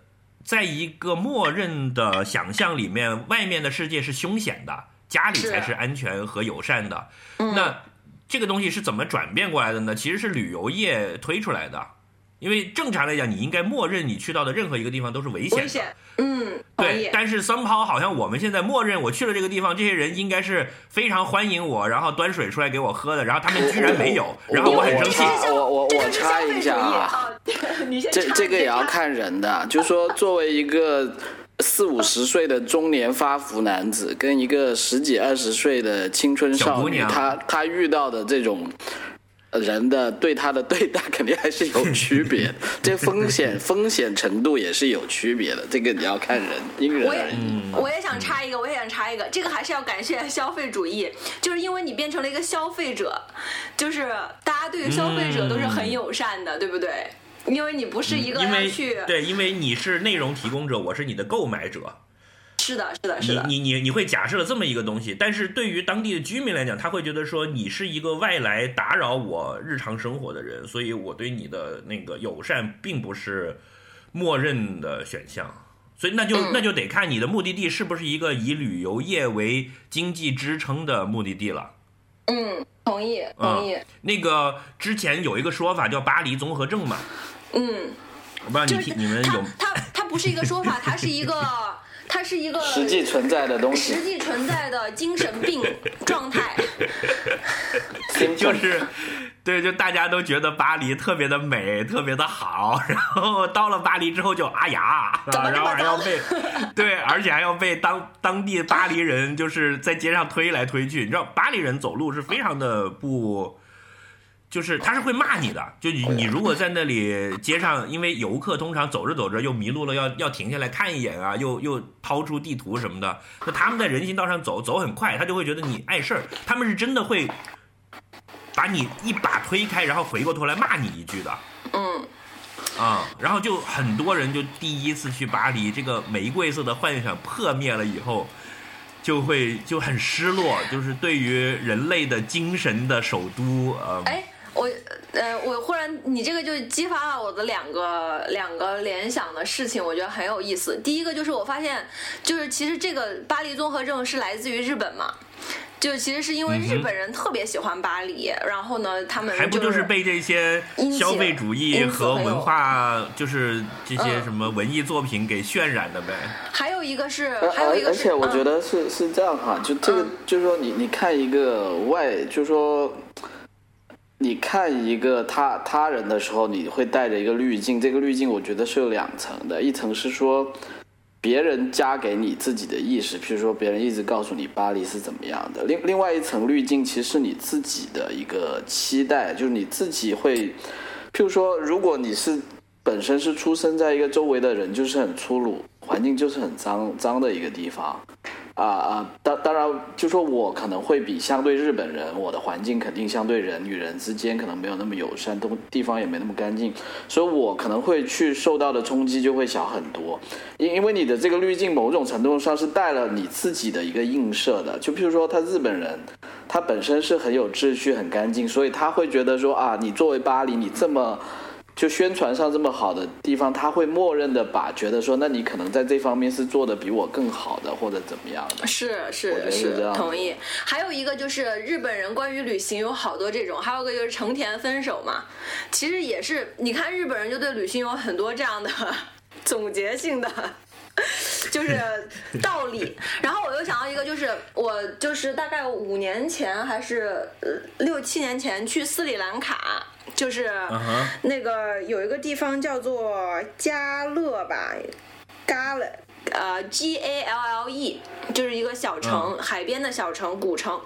在一个默认的想象里面，外面的世界是凶险的，家里才是安全和友善的。那。这个东西是怎么转变过来的呢？其实是旅游业推出来的，因为正常来讲，你应该默认你去到的任何一个地方都是危险的。嗯，对。但是 somehow 好像我们现在默认我去了这个地方，这些人应该是非常欢迎我，然后端水出来给我喝的，然后他们居然没有，然后我很生气。我我我插一下啊，这这个也要看人的，就是说作为一个。四五十岁的中年发福男子跟一个十几二十岁的青春少女，他他遇到的这种人的对他的对待肯定还是有区别，这风险风险程度也是有区别的，这个你要看人因人而异。我也想插一个，我也想插一个，这个还是要感谢消费主义，就是因为你变成了一个消费者，就是大家对于消费者都是很友善的，对不对？因为你不是一个要去对，因为你是内容提供者，我是你的购买者。是的，是的，是的。你你你你会假设了这么一个东西，但是对于当地的居民来讲，他会觉得说你是一个外来打扰我日常生活的人，所以我对你的那个友善并不是默认的选项。所以那就那就得看你的目的地是不是一个以旅游业为经济支撑的目的地了。嗯，同意，同意。那个之前有一个说法叫巴黎综合症嘛。嗯，我不知道你你们有它它不是一个说法，它是一个它是一个实际存在的东西，实际存在的精神病状态。就是对，就大家都觉得巴黎特别的美，特别的好，然后到了巴黎之后就啊呀，然后还要被，对，而且还要被当当地巴黎人就是在街上推来推去。你知道巴黎人走路是非常的不。就是他是会骂你的，就你你如果在那里街上，因为游客通常走着走着又迷路了，要要停下来看一眼啊，又又掏出地图什么的，那他们在人行道上走走很快，他就会觉得你碍事儿，他们是真的会把你一把推开，然后回过头来骂你一句的。嗯，啊，然后就很多人就第一次去巴黎，这个玫瑰色的幻想破灭了以后，就会就很失落，就是对于人类的精神的首都，呃。哎。我呃，我忽然你这个就激发了我的两个两个联想的事情，我觉得很有意思。第一个就是我发现，就是其实这个巴黎综合症是来自于日本嘛，就其实是因为日本人特别喜欢巴黎，然后呢，他们还不就是被这些消费主义和文化，就是这些什么文艺作品给渲染的呗。还有一个是，还有一个，而且我觉得是是这样哈，就这个就是说，你你看一个外，就是说。你看一个他他人的时候，你会带着一个滤镜。这个滤镜我觉得是有两层的，一层是说别人加给你自己的意识，譬如说别人一直告诉你巴黎是怎么样的。另另外一层滤镜其实是你自己的一个期待，就是你自己会，譬如说，如果你是本身是出生在一个周围的人就是很粗鲁，环境就是很脏脏的一个地方。啊啊，当当然，就说我可能会比相对日本人，我的环境肯定相对人与人之间可能没有那么友善，东地方也没那么干净，所以我可能会去受到的冲击就会小很多。因因为你的这个滤镜某种程度上是带了你自己的一个映射的，就譬如说他日本人，他本身是很有秩序、很干净，所以他会觉得说啊，你作为巴黎，你这么。就宣传上这么好的地方，他会默认的把觉得说，那你可能在这方面是做的比我更好的，或者怎么样的？是是是，同意。还有一个就是日本人关于旅行有好多这种，还有个就是成田分手嘛，其实也是你看日本人就对旅行有很多这样的总结性的，就是道理。然后我又想到一个，就是我就是大概五年前还是六七年前去斯里兰卡。就是那个有一个地方叫做加勒吧，加勒，呃，G A L L E，就是一个小城，海边的小城，古城。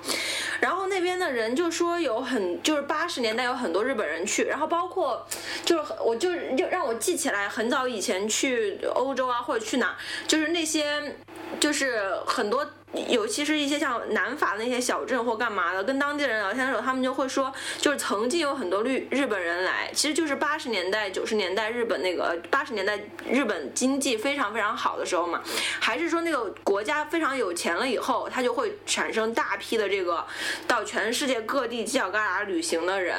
然后那边的人就说有很，就是八十年代有很多日本人去，然后包括就是我就就让我记起来很早以前去欧洲啊或者去哪，就是那些就是很多。尤其是一些像南法的那些小镇或干嘛的，跟当地人聊天的时候，他们就会说，就是曾经有很多日日本人来，其实就是八十年代、九十年代日本那个八十年代日本经济非常非常好的时候嘛，还是说那个国家非常有钱了以后，他就会产生大批的这个到全世界各地犄角旮旯旅行的人，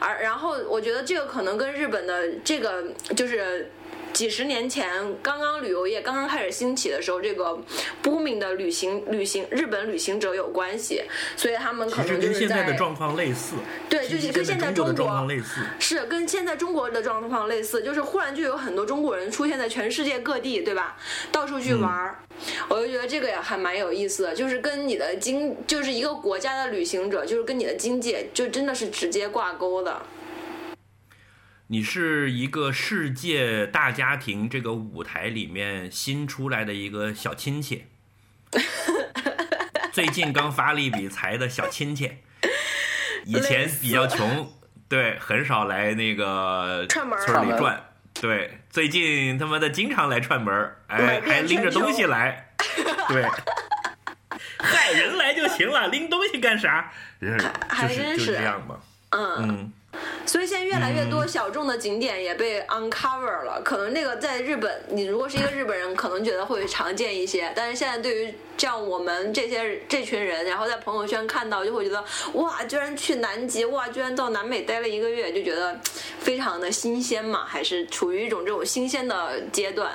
而然后我觉得这个可能跟日本的这个就是。几十年前，刚刚旅游业刚刚开始兴起的时候，这个 booming 的旅行旅行日本旅行者有关系，所以他们可能就是在的状况类似，对，就是跟现在中国类似，是跟现在中国的状况类似，就是忽然就有很多中国人出现在全世界各地，对吧？到处去玩儿，我就觉得这个也还蛮有意思的，就是跟你的经，就是一个国家的旅行者，就是跟你的经济就真的是直接挂钩的。你是一个世界大家庭这个舞台里面新出来的一个小亲戚，最近刚发了一笔财的小亲戚，以前比较穷，对，很少来那个村里转，对，最近他妈的经常来串门哎，还拎着东西来，对，害，人来就行了，拎东西干啥？就是就是。这样嘛，嗯。所以现在越来越多小众的景点也被 uncover 了。可能那个在日本，你如果是一个日本人，可能觉得会常见一些。但是现在对于像我们这些这群人，然后在朋友圈看到，就会觉得哇，居然去南极，哇，居然到南美待了一个月，就觉得非常的新鲜嘛，还是处于一种这种新鲜的阶段。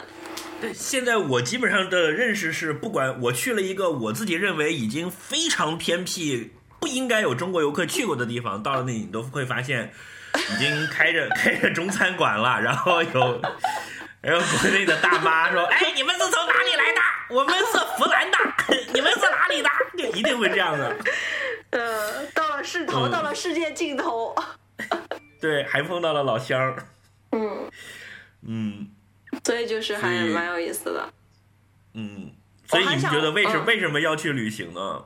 对，现在我基本上的认识是，不管我去了一个我自己认为已经非常偏僻。不应该有中国游客去过的地方，到了那里你都会发现，已经开着 开着中餐馆了。然后有，然后国内的大妈说：“哎，你们是从哪里来的？我们是湖南的，你们是哪里的？”就一定会这样的。呃，到了世头，到了世界尽头。对，还碰到了老乡儿。嗯，嗯所以就是还蛮有意思的。嗯，所以你觉得为什嗯为什么要去旅行呢？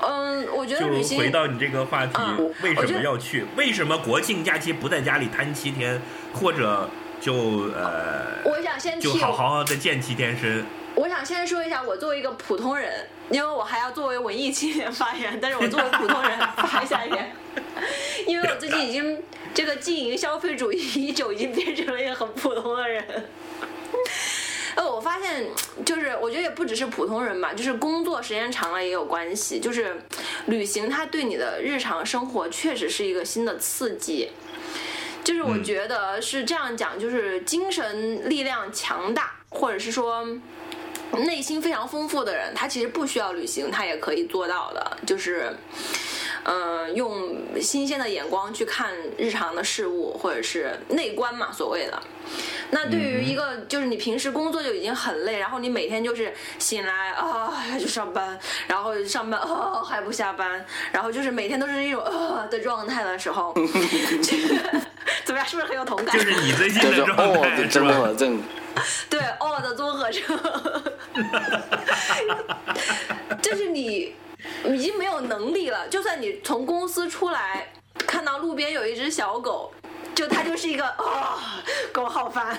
嗯，我觉得就旅行回到你这个话题嗯，为什么要去？为什么国庆假期不在家里摊七天，或者就呃，我想先就替好好的健七天身？我想先说一下，我作为一个普通人，因为我还要作为文艺青年发言，但是我作为普通人发一下言，因为我最近已经这个经营消费主义已久，已经变成了一个很普通的人。呃，我发现就是，我觉得也不只是普通人吧，就是工作时间长了也有关系。就是旅行，它对你的日常生活确实是一个新的刺激。就是我嗯觉得是这样讲，就是精神力量强大，或者是说内心非常丰富的人，他其实不需要旅行，他也可以做到的。就是，嗯、用新鲜的眼光去看日常的事物，或者是内观嘛，所谓的。那对于一个就是你平时工作就已经很累，然后你每天就是醒来啊就上班，然后上班啊还不下班，然后就是每天都是一种啊的状态的时候，怎么样？是不是很有同感？就是你最近就是的状哦态是的综合吧？症，对哦的综合症，就是你已经没有能力了。就算你从公司出来，看到路边有一只小狗，就它就是一个啊、狗好烦。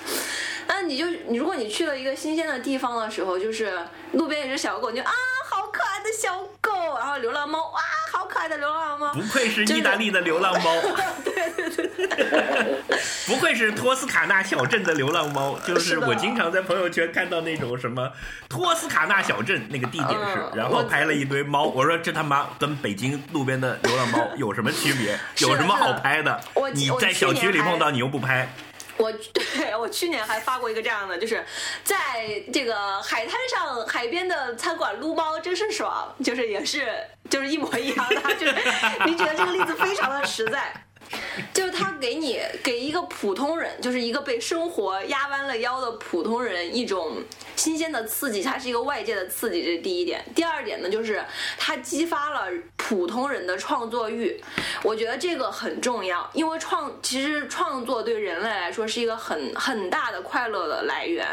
那你就你，如果你去了一个新鲜的地方的时候，就是路边有只小狗，你就啊，好可爱的小狗，然后流浪猫，哇，好可爱的流浪猫不，愧是意大利的流浪猫，对对对不愧是托斯卡纳小镇的流浪猫。就是我经常在朋友圈看到那种什么托斯卡纳小镇那个地点是嗯，然后拍了一堆猫。我说这他妈跟北京路边的流浪猫有什么区别？有什么好拍的？你在小区里碰到你又不拍，我对我去年还发过一个这样的，就是在这个海滩上海边的餐馆撸猫真是爽，就是也是就是一模一样的，就是 你觉得这个例子非常的实在。就是他给你给一个普通人，就是一个被生活压弯了腰的普通人一种新鲜的刺激，它是一个外界的刺激，这是第一点。第二点呢，就是它激发了普通人的创作欲，我觉得这个很重要，因为创其实创作对人类来说是一个很很大的快乐的来源。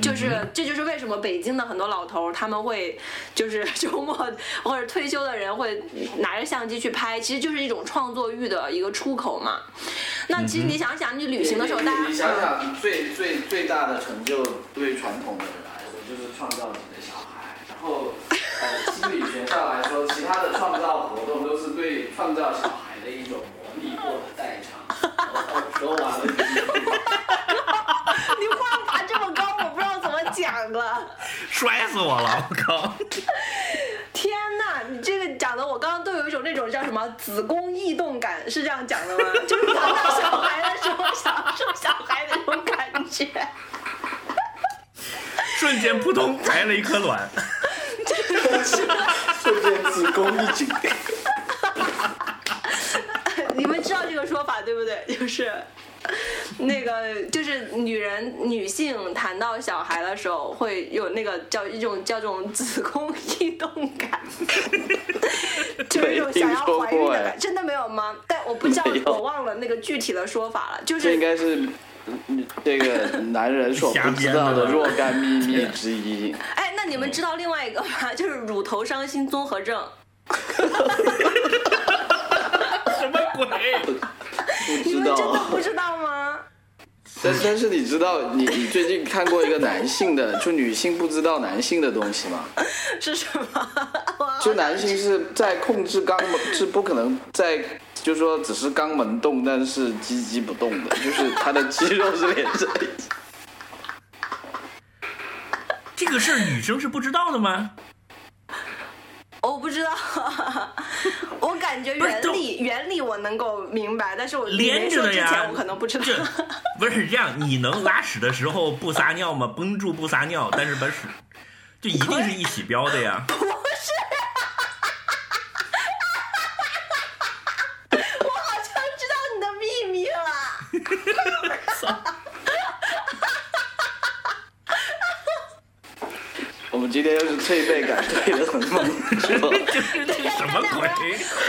就是，这就是为什么北京的很多老头他们会，就是 周末或者退休的人会拿着相机去拍，其实就是一种创作欲的一个出口嘛。那其实你想想，你旅行的时候，大家你想想，最最最大的成就，对传统的人来说，就是创造你的小孩。然后，呃，心理学上来说，其他的创造活动都是对创造小孩的一种模拟或者代偿。我说完了，你话拔这么高，我不知道怎么讲了。摔死我了！我靠，天呐，你这个讲的我刚刚都有一种那种叫什么子宫异动感，是这样讲的吗？就是看到小孩的时候享受小孩的那种感觉。瞬间扑通排了一颗卵。瞬间子宫一紧。你们知道这个说法对不对？就是 那个，就是女人女性谈到小孩的时候，会有那个叫一种叫这种子宫异动感，就是一种想要怀孕的感，真的没有吗？但我不知道我忘了那个具体的说法了，就这应。该是嗯这个男人所不知道的若干秘密之一。哎，那你们知道另外一个吗？就是乳头伤心综合症。不知 你们真的道，不知道吗？但但是你知道，你你最近看过一个男性的，就女性不知道男性的东西吗？是什么？就男性是在控制肛门，是不可能在，就是说只是肛门动，但是鸡鸡不动的，就是他的肌肉是连着的。这个事儿女生是不知道的吗？我不知道，我感觉不是都原理原理我能够明白，但是我连没着的呀说之前我可能不知道。不是这样，你能拉屎的时候不撒尿吗？绷住不撒尿，但是把屎就一定是一起标的呀。我好像知道你的秘密了。我们今天又是就是脆背感推的很猛，是什么鬼？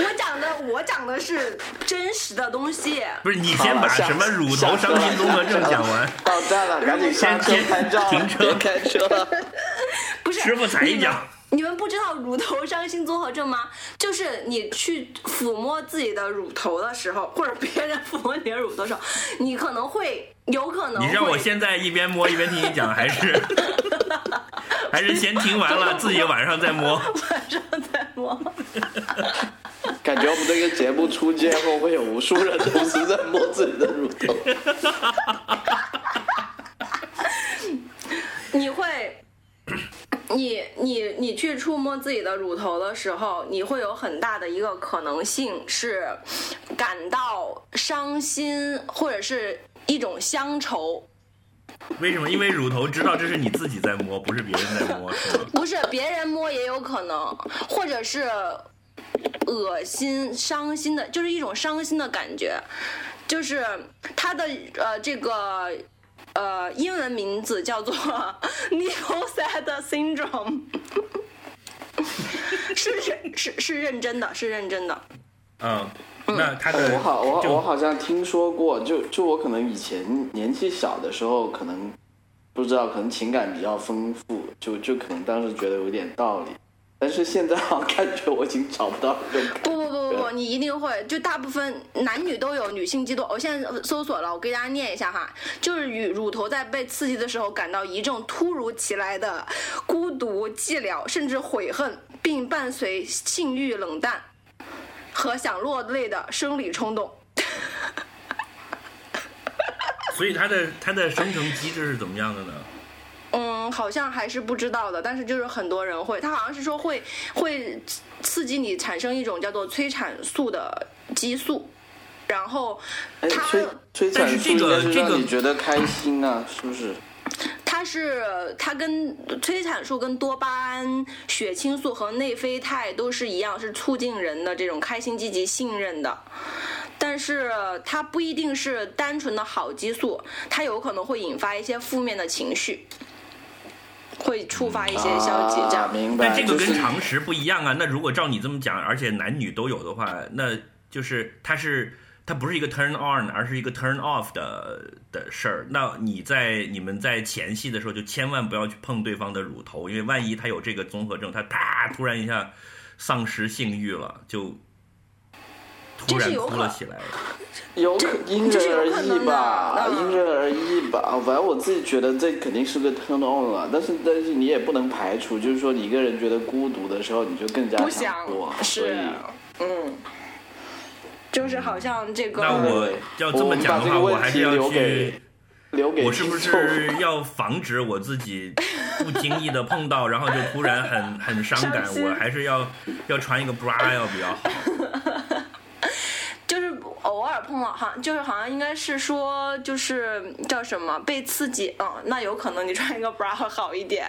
我讲的我讲的是真实的东西，不是你先把什么乳头伤心综合症讲完。到站了，赶紧上车先拍照，停车别开车。不 是师傅踩一脚。你们不知道乳头伤心综合症吗？就是你去抚摸自己的乳头的时候，或者别人抚摸你的乳头的时候，你可能会有可能。你让我现在一边摸一边听你讲，还是 还是先听完了自己晚上再摸？晚上再摸。感觉我们这个节目出街后，会有无数人同时在摸自己的乳头。你会，你你你去触摸自己的乳头的时候，你会有很大的一个可能性是感到伤心，或者是一种乡愁。为什么？因为乳头知道这是你自己在摸，不是别人在摸，是吗？不是别人摸也有可能，或者是恶心、伤心的，就是一种伤心的感觉。就是它的呃这个呃英文名字叫做 nipple sad syndrome，是认是是认真的，是认真的。嗯，那他的我好，我我好像听说过，就就我可能以前年纪小的时候，可能不知道，可能情感比较丰富，就就可能当时觉得有点道理，但是现在好像感觉我已经找不到这种不不不不不，你一定会，就大部分男女都有女性激动。我现在搜索了，我给大家念一下哈，就是与乳头在被刺激的时候感到一阵突如其来的孤独、寂寥，甚至悔恨，并伴随性欲冷淡和想落泪的生理冲动。所以它的它的生成机制是怎么样的呢？嗯，好像还是不知道的，但是就是很多人会，他好像是说会会刺激你产生一种叫做催产素的激素，然后哎，它催催产素应但是这个该是让这个你觉得开心啊，是不是？它是它跟催产素、跟多巴胺、血清素和内啡肽都是一样，是促进人的这种开心、积极、信任的。但是它不一定是单纯的好激素，它有可能会引发一些负面的情绪，会触发一些消极这样。啊、明白。但这个跟常识不一样啊。那如果照你这么讲，而且男女都有的话，那就是它是它不是一个 turn on，而是一个 turn off 的的事儿。那你在你们在前戏的时候，就千万不要去碰对方的乳头，因为万一他有这个综合症，他啪突然一下丧失性欲了，就突然哭了起来。有可因人而异吧，因人而异吧。反正我自己觉得这肯定是个 turn on 了，但是但是你也不能排除，就是说你一个人觉得孤独的时候，你就更加不想多，所以是，嗯，就是好像这个。那我要这么讲的话，我还是要去。留给我是不是 要防止我自己不经意的碰到，然后就突然很很伤感？伤我还是要要穿一个 bra 要比较好。就是偶尔碰到，好像就是好像应该是说，就是叫什么被刺激，嗯，那有可能你穿一个 bra 会好一点，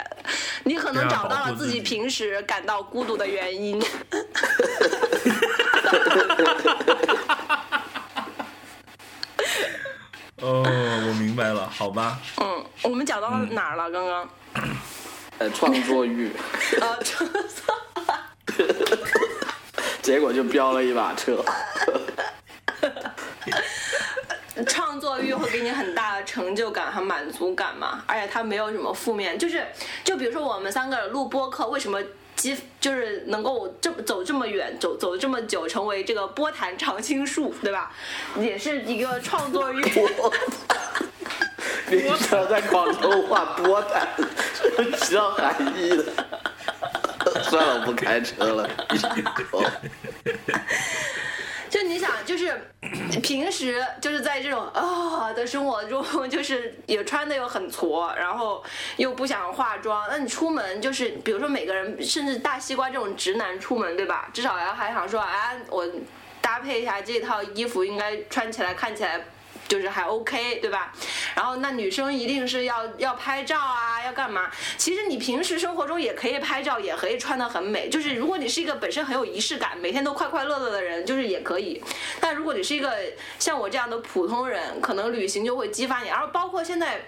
你可能找到了自己平时感到孤独的原因。哦，我明白了，好吧。嗯，我们讲到哪儿了？刚刚？呃创作欲，呃，结果就飙了一把车。创作欲会给你很大的成就感和满足感嘛，而且它没有什么负面，就是就比如说我们三个录播客，为什么激就是能够这么走这么远，走走这么久，成为这个波坛常青树，对吧？也是一个创作欲。你知道在广州话“波坛”是知道含义的。算了，我不开车了。就你想，就是 平时就是在这种啊、的生活中，就是也穿的又很矬，然后又不想化妆，那你出门就是，比如说每个人，甚至大西瓜这种直男出门，对吧？至少要还想说，啊，我搭配一下这套衣服，应该穿起来看起来。就是还 OK，对吧？然后那女生一定是要要拍照啊，要干嘛？其实你平时生活中也可以拍照，也可以穿得很美。就是如果你是一个本身很有仪式感，每天都快快乐乐的人，就是也可以。但如果你是一个像我这样的普通人，可能旅行就会激发你。然后包括现在。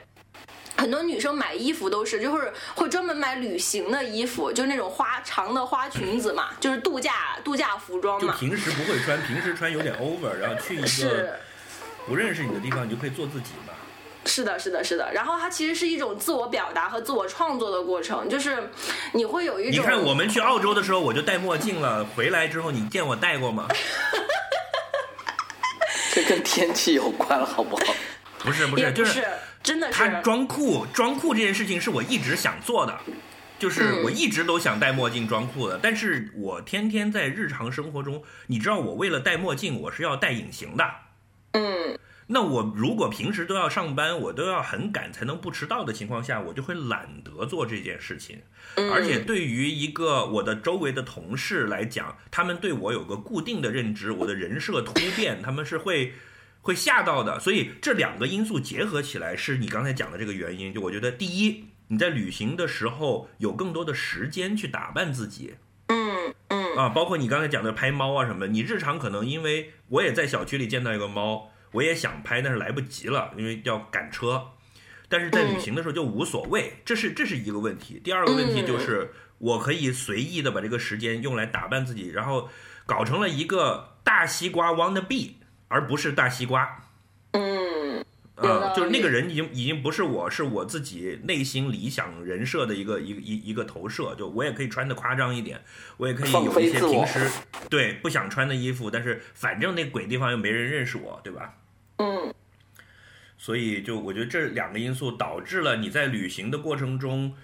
很多女生买衣服都是，就是会专门买旅行的衣服，就是那种花长的花裙子嘛，就是度假度假服装嘛。就平时不会穿，平时穿有点 over，然后去一是个不认识你的地方，你就可以做自己嘛。是的，是的，是的。然后它其实是一种自我表达和自我创作的过程，就是你会有一种。你看我们去澳洲的时候，我就戴墨镜了，回来之后你见我戴过吗？这跟天气有关，好不好？不 是不是，就是真的是他装酷，装酷这件事情是我一直想做的，就是嗯我一直都想戴墨镜装酷的，但是我天天在日常生活中，你知道我为了戴墨镜，我是要戴隐形的。嗯那我如果平时都要上班，我都要很赶才能不迟到的情况下，我就会懒得做这件事情。嗯，而且对于一个我的周围的同事来讲，他们对我有个固定的认知，我的人设突变，他们是会会吓到的。所以这两个因素结合起来，是你刚才讲的这个原因。就我觉得，第一，你在旅行的时候有更多的时间去打扮自己。嗯嗯啊，包括你刚才讲的拍猫啊什么的，你日常可能因为我也在小区里见到一个猫，我也想拍，但是来不及了，因为要赶车。但是在旅行的时候就无所谓，这是这是一个问题。第二个问题就是，我可以随意的把这个时间用来打扮自己，然后搞成了一个大西瓜 wanna be，而不是大西瓜。嗯，有啊、道就是那个人已经已经不是我，是我自己内心理想人设的一个一个一一一个投射。就我也可以穿的夸张一点，我也可以有一些平时对不想穿的衣服，但是反正那鬼地方又没人认识我，对吧？嗯所以就我觉得这两个因素导致了你在旅行的过程中，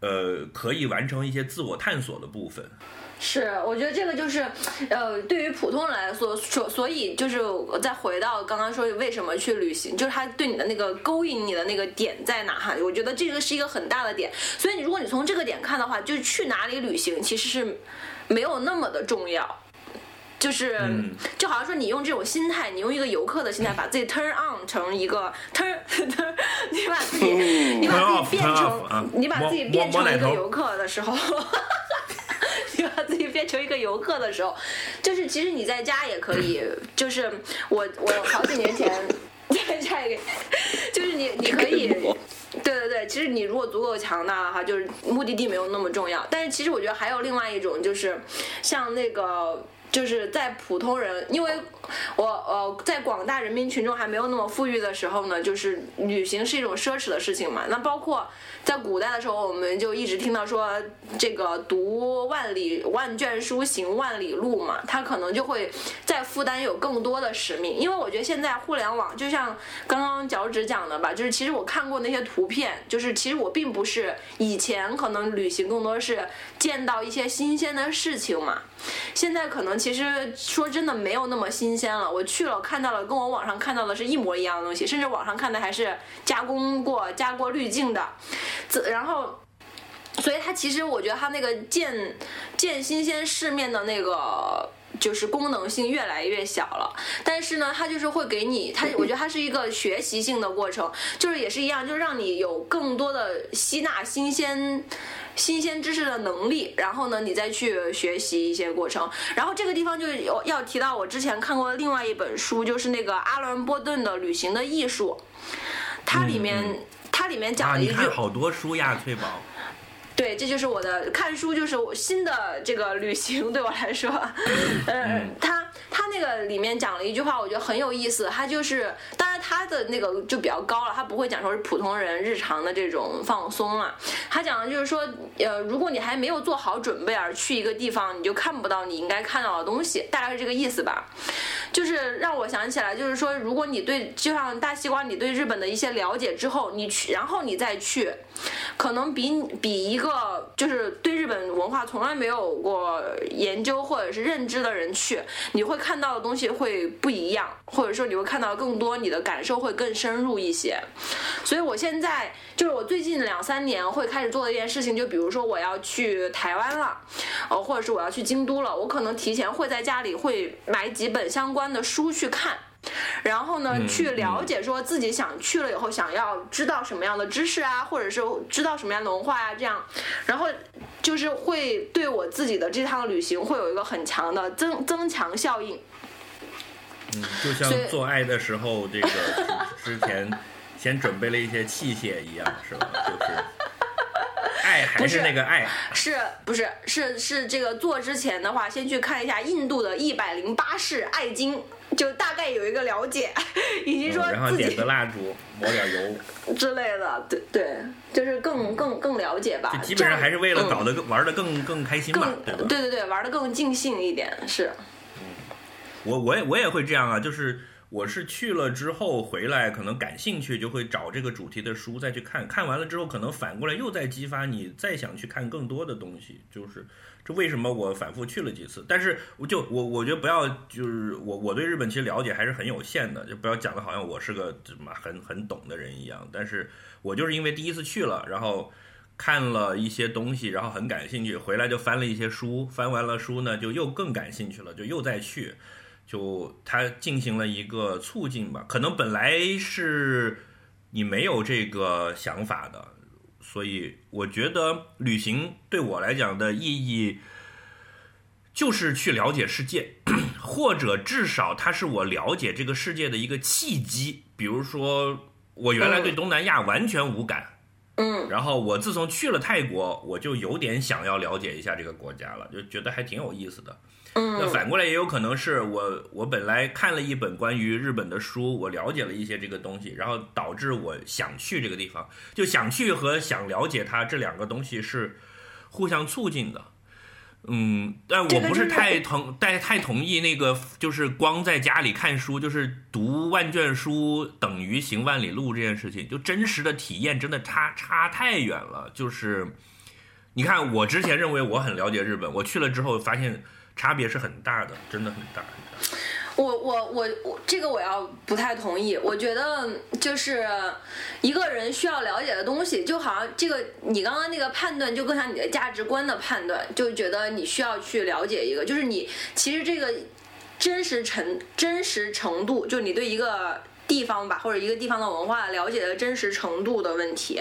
呃，可以完成一些自我探索的部分。是，我觉得这个就是，呃，对于普通人来说，所所以就是我再回到刚刚说为什么去旅行，就是他对你的那个勾引你的那个点在哪哈？我觉得这个是一个很大的点。所以你如果你从这个点看的话，就是去哪里旅行其实是没有那么的重要。就是，嗯就好像说你用这种心态，你用一个游客的心态，把自己 turn on 成一个 turn turn，你把自己，你把自己变成你把自己变成一个游客的时候，你把自己变成一个游客的时候，就是其实你在家也可以，就是我我好几年前在家也可以，就是你你可以。对对对，其实你如果足够强大的话，就是目的地没有那么重要。但是其实我觉得还有另外一种，就是像那个。就是在普通人，因为我呃在广大人民群众还没有那么富裕的时候呢，就是旅行是一种奢侈的事情嘛。那包括在古代的时候，我们就一直听到说这个读万里万卷书，行万里路嘛，他可能就会在负担有更多的使命。因为我觉得现在互联网就像刚刚脚趾讲的吧，就是其实我看过那些图片，就是其实我并不是以前可能旅行更多是见到一些新鲜的事情嘛。现在可能其实说真的没有那么新鲜了。我去了看到了跟我网上看到的是一模一样的东西，甚至网上看的还是加工过、加过滤镜的。自然后，所以它其实我觉得它那个见见新鲜世面的那个。就是功能性越来越小了，但是呢，它就是会给你，它我觉得它是一个学习性的过程，就是也是一样，就是让你有更多的吸纳新鲜新鲜知识的能力，然后呢，你再去学习一些过程。然后这个地方就有要提到我之前看过的另外一本书，就是那个阿伦波顿的《旅行的艺术》，它里面、嗯它里面讲啊，了一句，你看好多书呀，翠宝。对，这就是我的看书，就是我新的这个旅行 对我来说，呃，他他那个里面讲了一句话，我觉得很有意思。他就是，当然他的那个就比较高了，他不会讲说是普通人日常的这种放松啊。他讲的就是说，呃，如果你还没有做好准备而去一个地方，你就看不到你应该看到的东西，大概是这个意思吧。就是让我想起来，就是说，如果你对就像大西瓜，你对日本的一些了解之后，你去，然后你再去，可能比比一个个就是对日本文化从来没有过研究或者是认知的人去，你会看到的东西会不一样，或者说你会看到更多，你的感受会更深入一些。所以我现在就是我最近两三年会开始做的一件事情，就比如说我要去台湾了，呃，或者是我要去京都了，我可能提前会在家里会买几本相关的书去看。然后呢，嗯去了解说自己想去了以后想要知道什么样的知识啊，或者是知道什么样的文化啊，这样，然后就是会对我自己的这趟旅行会有一个很强的增增强效应。嗯，就像做爱的时候，这个之之前先准备了一些器械一样，是吧？就是 爱还是那个爱，是不是是是这个做之前的话，先去看一下印度的一百零八式爱经，就大概有一个了解，以及说然后点个蜡烛，抹点油，之类的，对对，就是更更更了解吧就。基本上还是为了搞得更玩的更更开心对吧？对对对，玩的更尽兴一点是。我我也我也会这样啊，就是我是去了之后回来，可能感兴趣就会找这个主题的书再去看，看完了之后可能反过来又在激发你再想去看更多的东西，就是这为什么我反复去了几次，但是我就我我觉得不要就是我我对日本其实了解还是很有限的，就不要讲的好像我是个什么很很懂的人一样，但是我就是因为第一次去了，然后。看了一些东西，然后很感兴趣，回来就翻了一些书，翻完了书呢，就又更感兴趣了，就又再去，就它进行了一个促进吧。可能本来是你没有这个想法的，所以我觉得旅行对我来讲的意义，就是去了解世界，或者至少它是我了解这个世界的一个契机。比如说，我原来对东南亚完全无感。嗯，然后我自从去了泰国，我就有点想要了解一下这个国家了，就觉得还挺有意思的。嗯，那反过来也有可能是我我本来看了一本关于日本的书，我了解了一些这个东西，然后导致我想去这个地方，就想去和想了解它这两个东西是互相促进的。嗯，但我不是太同但太同意那个，就是光在家里看书，就是读万卷书等于行万里路这件事情，就真实的体验真的差差太远了。就是你看，我之前认为我很了解日本，我去了之后发现差别是很大的，真的很大很大。我我我我这个我要不太同意，我觉得就是一个人需要了解的东西，就好像这个你刚刚那个判断就更像你的价值观的判断，就觉得你需要去了解一个，就是你其实这个真实程真实程度，就你对一个。地方吧，或者一个地方的文化了解的真实程度的问题，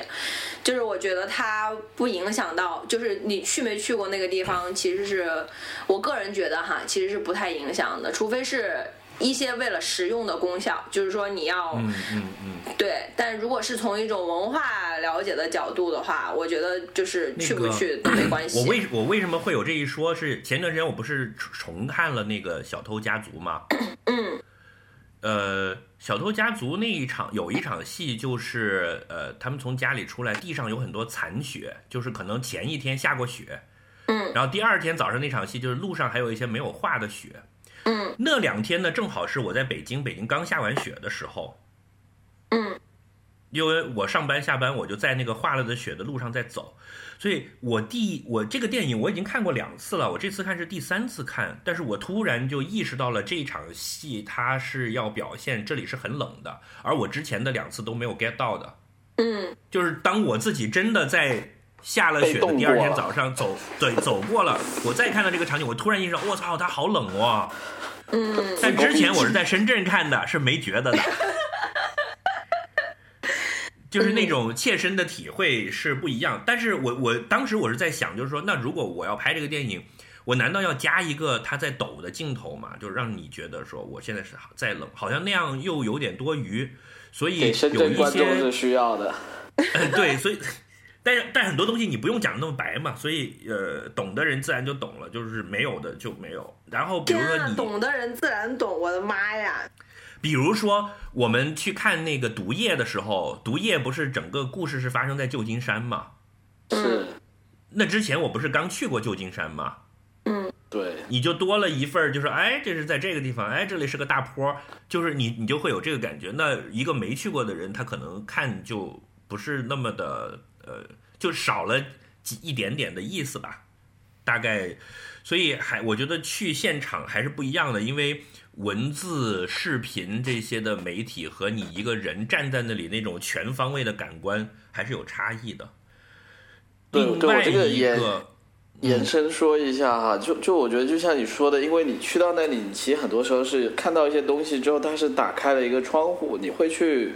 就是我觉得它不影响到，就是你去没去过那个地方，其实是我个人觉得哈，其实是不太影响的，除非是一些为了实用的功效，就是说你要，嗯嗯嗯，对。但如果是从一种文化了解的角度的话，我觉得就是去不去都没关系。我为我为什么会有这一说？是前段时间我不是重看了那个《小偷家族》吗？嗯。呃，小偷家族那一场有一场戏，就是呃，他们从家里出来，地上有很多残雪，就是可能前一天下过雪，嗯，然后第二天早上那场戏，就是路上还有一些没有化的雪，嗯，那两天呢，正好是我在北京，北京刚下完雪的时候，嗯，因为我上班下班，我就在那个化了的雪的路上在走。所以，我第我这个电影我已经看过两次了，我这次看是第三次看，但是我突然就意识到了这场戏它是要表现这里是很冷的，而我之前的两次都没有 get 到的。嗯，就是当我自己真的在下了雪的第二天早上走，对，走过了，我再看到这个场景，我突然意识到，我操，它好冷哦。嗯，但之前我是在深圳看的，是没觉得的。就是那种切身的体会是不一样，但是我我当时我是在想，就是说，那如果我要拍这个电影，我难道要加一个他在抖的镜头吗？就让你觉得说我现在是在冷，好像那样又有点多余，所以有一些是需要的。对，所以但是但很多东西你不用讲那么白嘛，所以呃，懂的人自然就懂了，就是没有的就没有。然后比如说你懂的人自然懂，我的妈呀！比如说，我们去看那个《毒液》的时候，《毒液》不是整个故事是发生在旧金山吗？是。那之前我不是刚去过旧金山吗？嗯，对。你就多了一份，就是哎，这是在这个地方，哎，这里是个大坡，就是你你就会有这个感觉。那一个没去过的人，他可能看就不是那么的，呃，就少了几一点点的意思吧，大概。所以还我觉得去现场还是不一样的，因为。文字、视频这些的媒体和你一个人站在那里那种全方位的感官还是有差异的。另外一个延伸说一下哈，就就我觉得就像你说的，因为你去到那里，你其实很多时候是看到一些东西之后，它是打开了一个窗户，你会去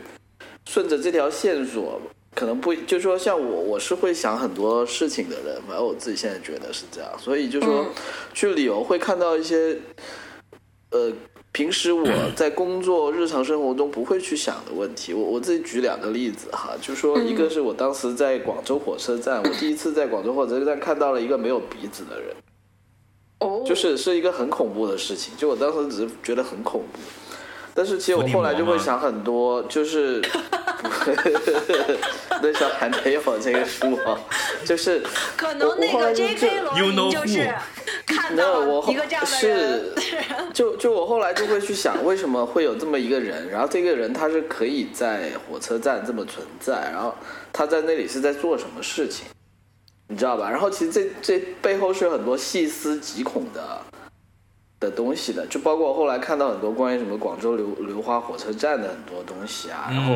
顺着这条线索，可能不就说像我，我是会想很多事情的人，反正我自己现在觉得是这样，所以就说去旅游会看到一些。呃，平时我在工作日常生活中不会去想的问题。我我自己举两个例子哈，就说一个是我当时在广州火车站，我第一次在广州火车站看到了一个没有鼻子的人，哦，就是是一个很恐怖的事情。就我当时只是觉得很恐怖，但是其实我后来就会想很多，就是那时候还没有这个书啊，就是可能那个 J.K. 罗琳就是看到一个这样的人，就就我后来就会去想，为什么会有这么一个人，然后这个人他是可以在火车站这么存在，然后他在那里是在做什么事情，你知道吧？然后其实这这背后是有很多细思极恐的。的东西的，就包括后来看到很多关于什么广州流流花火车站的很多东西啊，然后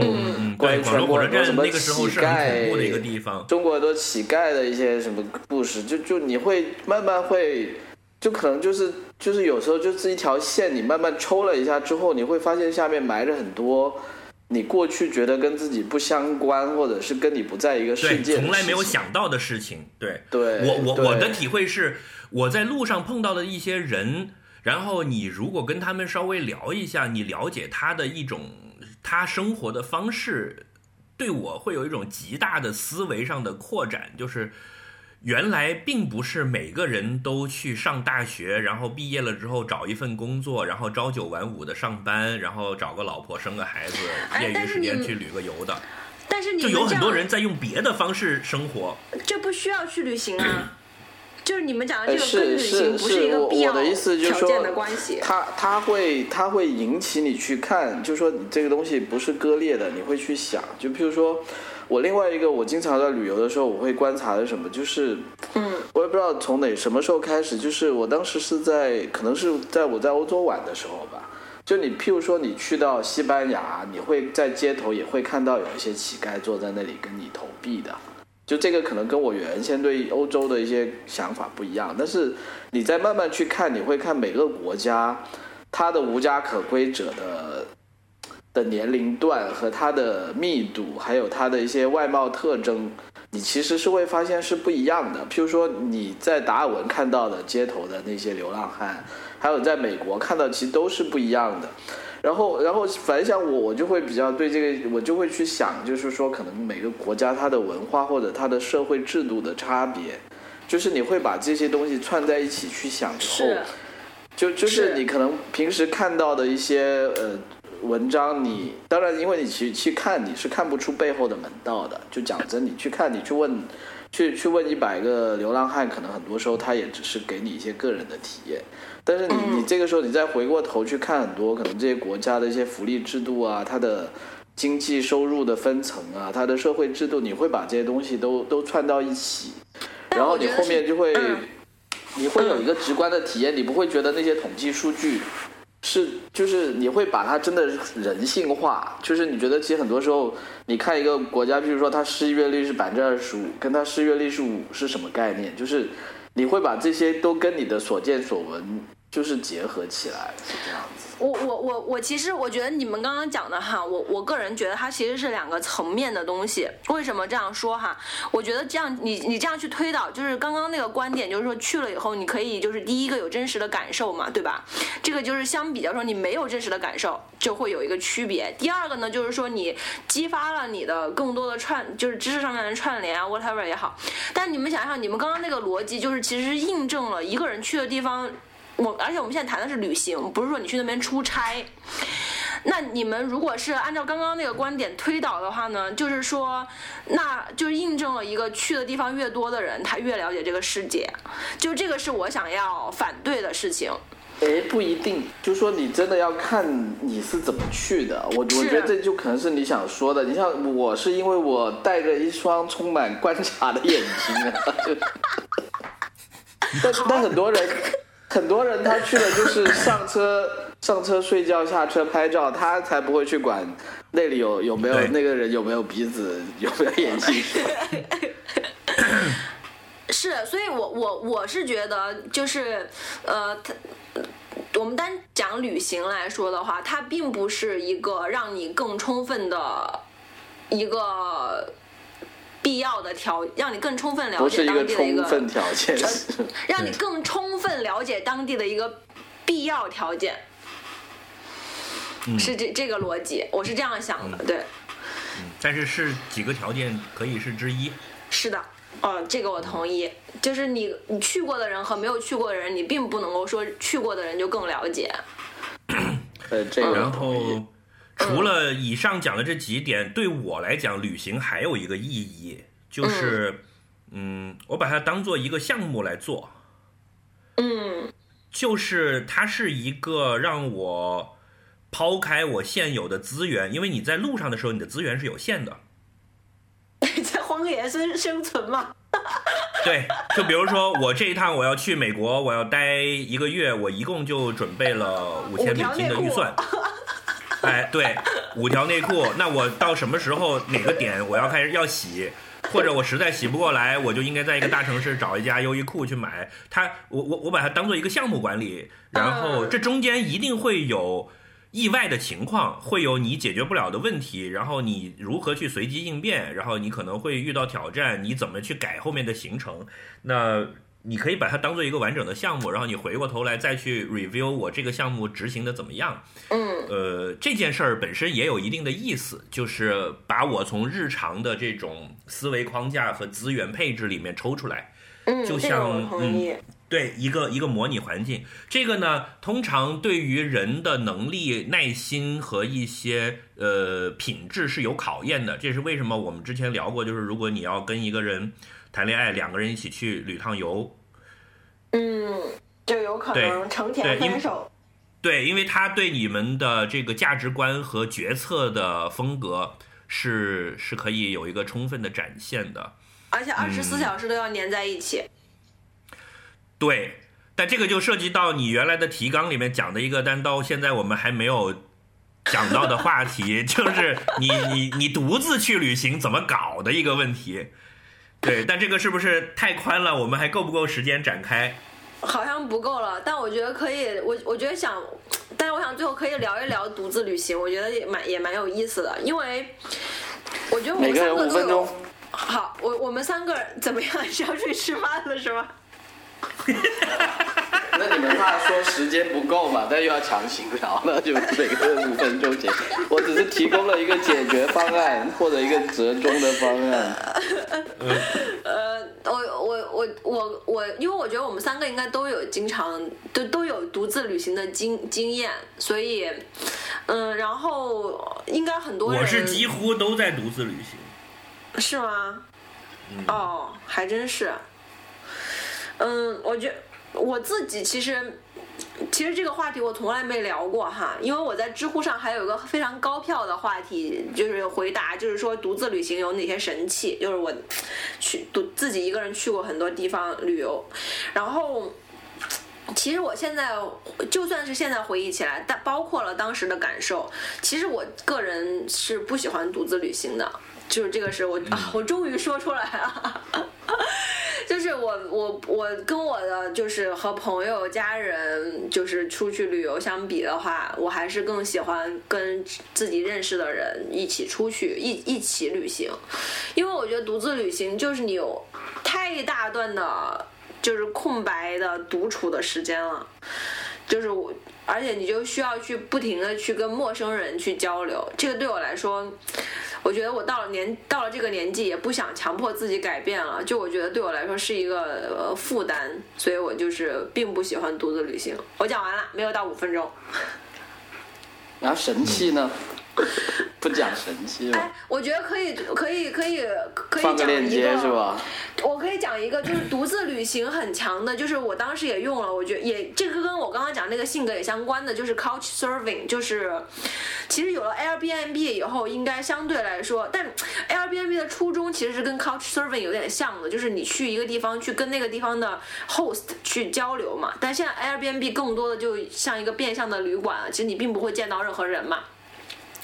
关于全国很多什么乞丐，中国很多乞丐的一些什么故事，就就你会慢慢会，就可能就是就是有时候就是一条线，你慢慢抽了一下之后，你会发现下面埋着很多你过去觉得跟自己不相关，或者是跟你不在一个世界，从来没有想到的事情。对，对我我我的体会是，我在路上碰到的一些人。然后你如果跟他们稍微聊一下，你了解他的一种他生活的方式，对我会有一种极大的思维上的扩展。就是原来并不是每个人都去上大学，然后毕业了之后找一份工作，然后朝九晚五的上班，然后找个老婆生个孩子，业余时间去旅个游的。但是就有很多人在用别的方式生活。这不需要去旅行啊。就是你们讲的这个跟旅行不是一个必要条件的关系。他他会他会引起你去看，就是说你这个东西不是割裂的，你会去想。就譬如说，我另外一个我经常在旅游的时候，我会观察的什么，就是嗯，我也不知道从哪什么时候开始，就是我当时是在可能是在我在欧洲玩的时候吧。就你譬如说你去到西班牙，你会在街头也会看到有一些乞丐坐在那里跟你投币的。就这个可能跟我原先对欧洲的一些想法不一样，但是你再慢慢去看，你会看每个国家它的无家可归者的的年龄段和它的密度，还有它的一些外貌特征，你其实是会发现是不一样的。譬如说你在达尔文看到的街头的那些流浪汉，还有在美国看到，其实都是不一样的。然后，然后反想我，我就会比较对这个，我就会去想，就是说，可能每个国家它的文化或者它的社会制度的差别，就是你会把这些东西串在一起去想之后，就就是你可能平时看到的一些呃文章，你当然因为你去去看，你是看不出背后的门道的。就讲真，你去看，你去问，去去问一百个流浪汉，可能很多时候他也只是给你一些个人的体验。但是你你这个时候你再回过头去看很多可能这些国家的一些福利制度啊，它的经济收入的分层啊，它的社会制度，你会把这些东西都都串到一起，然后你后面就会你会有一个直观的体验，你不会觉得那些统计数据是就是你会把它真的人性化，就是你觉得其实很多时候你看一个国家，比如说它失业率是百分之二十五，跟它失业率是五是什么概念？就是你会把这些都跟你的所见所闻。就是结合起来是这样子。我我我我其实我觉得你们刚刚讲的哈，我我个人觉得它其实是两个层面的东西。为什么这样说哈？我觉得这样你你这样去推导，就是刚刚那个观点，就是说去了以后你可以就是第一个有真实的感受嘛，对吧？这个就是相比较说你没有真实的感受就会有一个区别。第二个呢，就是说你激发了你的更多的串，就是知识上面的串联啊，whatever 也好。但你们想想，你们刚刚那个逻辑，就是其实印证了一个人去的地方。我而且我们现在谈的是旅行，不是说你去那边出差。那你们如果是按照刚刚那个观点推导的话呢，就是说，那就印证了一个去的地方越多的人，他越了解这个世界。就这个是我想要反对的事情。哎，不一定，就说你真的要看你是怎么去的。我我觉得这就可能是你想说的。你像我是因为我带着一双充满观察的眼睛啊，就，但但很多人。很多人他去了就是上车 上车睡觉下车拍照，他才不会去管那里有有没有那个人有没有鼻子有没有眼睛。是，所以我我我是觉得就是呃，他我们单讲旅行来说的话，它并不是一个让你更充分的一个。必要的条，让你更充分了解当地的一个充分条件，让你更充分了解当地的一个必要条件。是这这个逻辑，我是这样想的，对。嗯，但是是几个条件可以是之一。是的，哦，这个我同意。就是你你去过的人和没有去过的人，你并不能够说去过的人就更了解。呃，这个然后除了以上讲的这几点，对我来讲，旅行还有一个意义，就是，嗯，我把它当做一个项目来做，嗯就是它是一个让我抛开我现有的资源，因为你在路上的时候，你的资源是有限的。在荒野生生存嘛。对，就比如说我这一趟我要去美国，我要待一个月，我一共就准备了五千美金的预算。哎，对，五条内裤，那我到什么时候哪个点我要开始要洗，或者我实在洗不过来，我就应该在一个大城市找一家优衣库去买。它，我我我把它当做一个项目管理，然后这中间一定会有。意外的情况会有你解决不了的问题，然后你如何去随机应变，然后你可能会遇到挑战，你怎么去改后面的行程？那你可以把它当做一个完整的项目，然后你回过头来再去 review 我这个项目执行的怎么样。嗯呃，这件事儿本身也有一定的意思，就是把我从日常的这种思维框架和资源配置里面抽出来。嗯，就像嗯。对一个一个模拟环境，这个呢，通常对于人的能力、耐心和一些呃品质是有考验的。这是为什么我们之前聊过，就是如果你要跟一个人谈恋爱，两个人一起去旅趟游，嗯，就有可能成对因为田分手。对，因为他对你们的这个价值观和决策的风格是是可以有一个充分的展现的。而且二十嗯四小时都要粘在一起。对，但这个就涉及到你原来的提纲里面讲的一个，但到现在我们还没有讲到的话题，就是你你你独自去旅行怎么搞的一个问题。对，但这个是不是太宽了？我们还够不够时间展开？好像不够了，但我觉得可以，我我觉得想，但是我想最后可以聊一聊独自旅行，我觉得也蛮也蛮有意思的，因为我觉得我们三个都有分钟。好，我我们三个怎么样 是要去吃饭了是吗？那你们怕说时间不够嘛？但又要强行聊，那就每个人五分钟结束。我只是提供了一个解决方案或者一个折中的方案。呃，我我我我我，因为我觉得我们三个应该都有经常都都有独自旅行的经经验，所以，嗯，然后应该很多人我是几乎都在独自旅行。是吗？嗯哦，还真是。嗯，我觉我自己其实，其实这个话题我从来没聊过哈，因为我在知乎上还有一个非常高票的话题，就是回答，就是说独自旅行有哪些神器，就是我去独自己一个人去过很多地方旅游，然后。其实我现在就算是现在回忆起来，但包括了当时的感受，其实我个人是不喜欢独自旅行的。就是这个是我啊，我终于说出来了。就是我我我跟我的就是和朋友家人就是出去旅游相比的话，我还是更喜欢跟自己认识的人一起出去一一起旅行，因为我觉得独自旅行就是你有太大段的。就是空白的独处的时间了，就是我，而且你就需要去不停的去跟陌生人去交流，这个对我来说，我觉得我到了年到了这个年纪，也不想强迫自己改变了，就我觉得对我来说是一个呃负担，所以我就是并不喜欢独自旅行。我讲完了，没有到五分钟。然后神器呢？不讲神器了哎，，我觉得可以，可以，可以，可以放个链讲一个接是吧？我可以讲一个，就是独自旅行很强的，就是我当时也用了，我觉得也这个跟我刚刚讲那个性格也相关的，就是 Couch Surfing，就是其实有了 Airbnb 以后，应该相对来说，但 Airbnb 的初衷其实是跟 Couch Surfing 有点像的，就是你去一个地方去跟那个地方的 host 去交流嘛，但现在 Airbnb 更多的就像一个变相的旅馆，其实你并不会见到任何人嘛。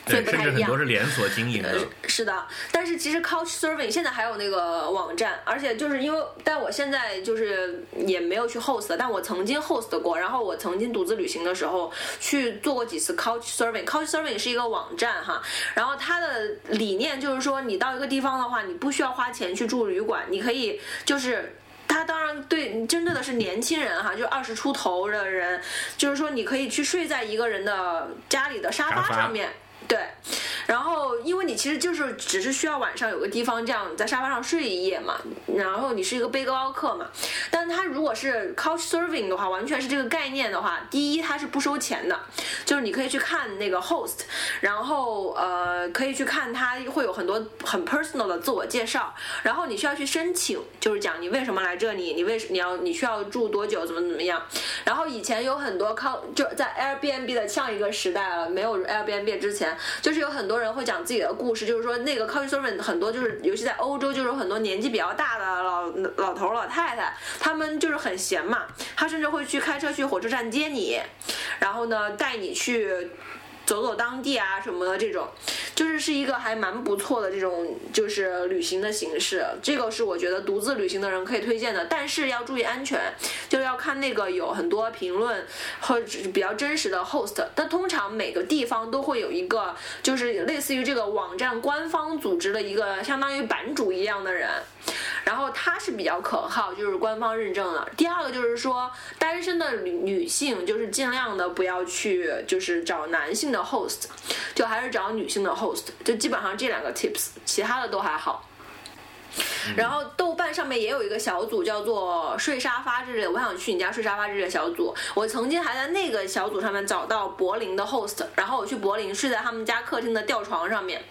所以对，不太一样甚至很多是连锁经营的。是的，但是其实 Couch Surfing 现在还有那个网站，而且就是因为，但我现在就是也没有去 host，但我曾经 host 过，然后我曾经独自旅行的时候去做过几次 Couch Surfing。Couch Surfing 是一个网站哈，然后它的理念就是说，你到一个地方的话，你不需要花钱去住旅馆，你可以就是。它当然对针对的是年轻人哈，就二十出头的人，就是说你可以去睡在一个人的家里的沙发上面。对，然后因为你其实就是只是需要晚上有个地方这样在沙发上睡一夜嘛，然后你是一个背包客嘛，但他如果是 couch serving 的话，完全是这个概念的话，第一它是不收钱的，就是你可以去看那个 host，然后呃可以去看他会有很多很 personal 的自我介绍，然后你需要去申请，就是讲你为什么来这里，你为什你要你需要住多久，怎么怎么样，然后以前有很多靠就在 Airbnb 的上一个时代了，没有 Airbnb 之前。就是有很多人会讲自己的故事，就是说那个 couch servant 很多就是，尤其在欧洲，就是很多年纪比较大的老老头老太太，他们就是很闲嘛，他甚至会去开车去火车站接你，然后呢带你去。走走当地啊什么的这种，就是是一个还蛮不错的这种就是旅行的形式。这个是我觉得独自旅行的人可以推荐的，但是要注意安全，就要看那个有很多评论或者比较真实的 host。但通常每个地方都会有一个，就是类似于这个网站官方组织的一个相当于版主一样的人。然后他是比较可靠，就是官方认证的。第二个就是说，单身的女女性就是尽量的不要去，就是找男性的 host，就还是找女性的 host，就基本上这两个 tips，其他的都还好。然后豆瓣上面也有一个小组叫做“睡沙发之类”，我想去你家睡沙发之类的小组。我曾经还在那个小组上面找到柏林的 host，然后我去柏林睡在他们家客厅的吊床上面，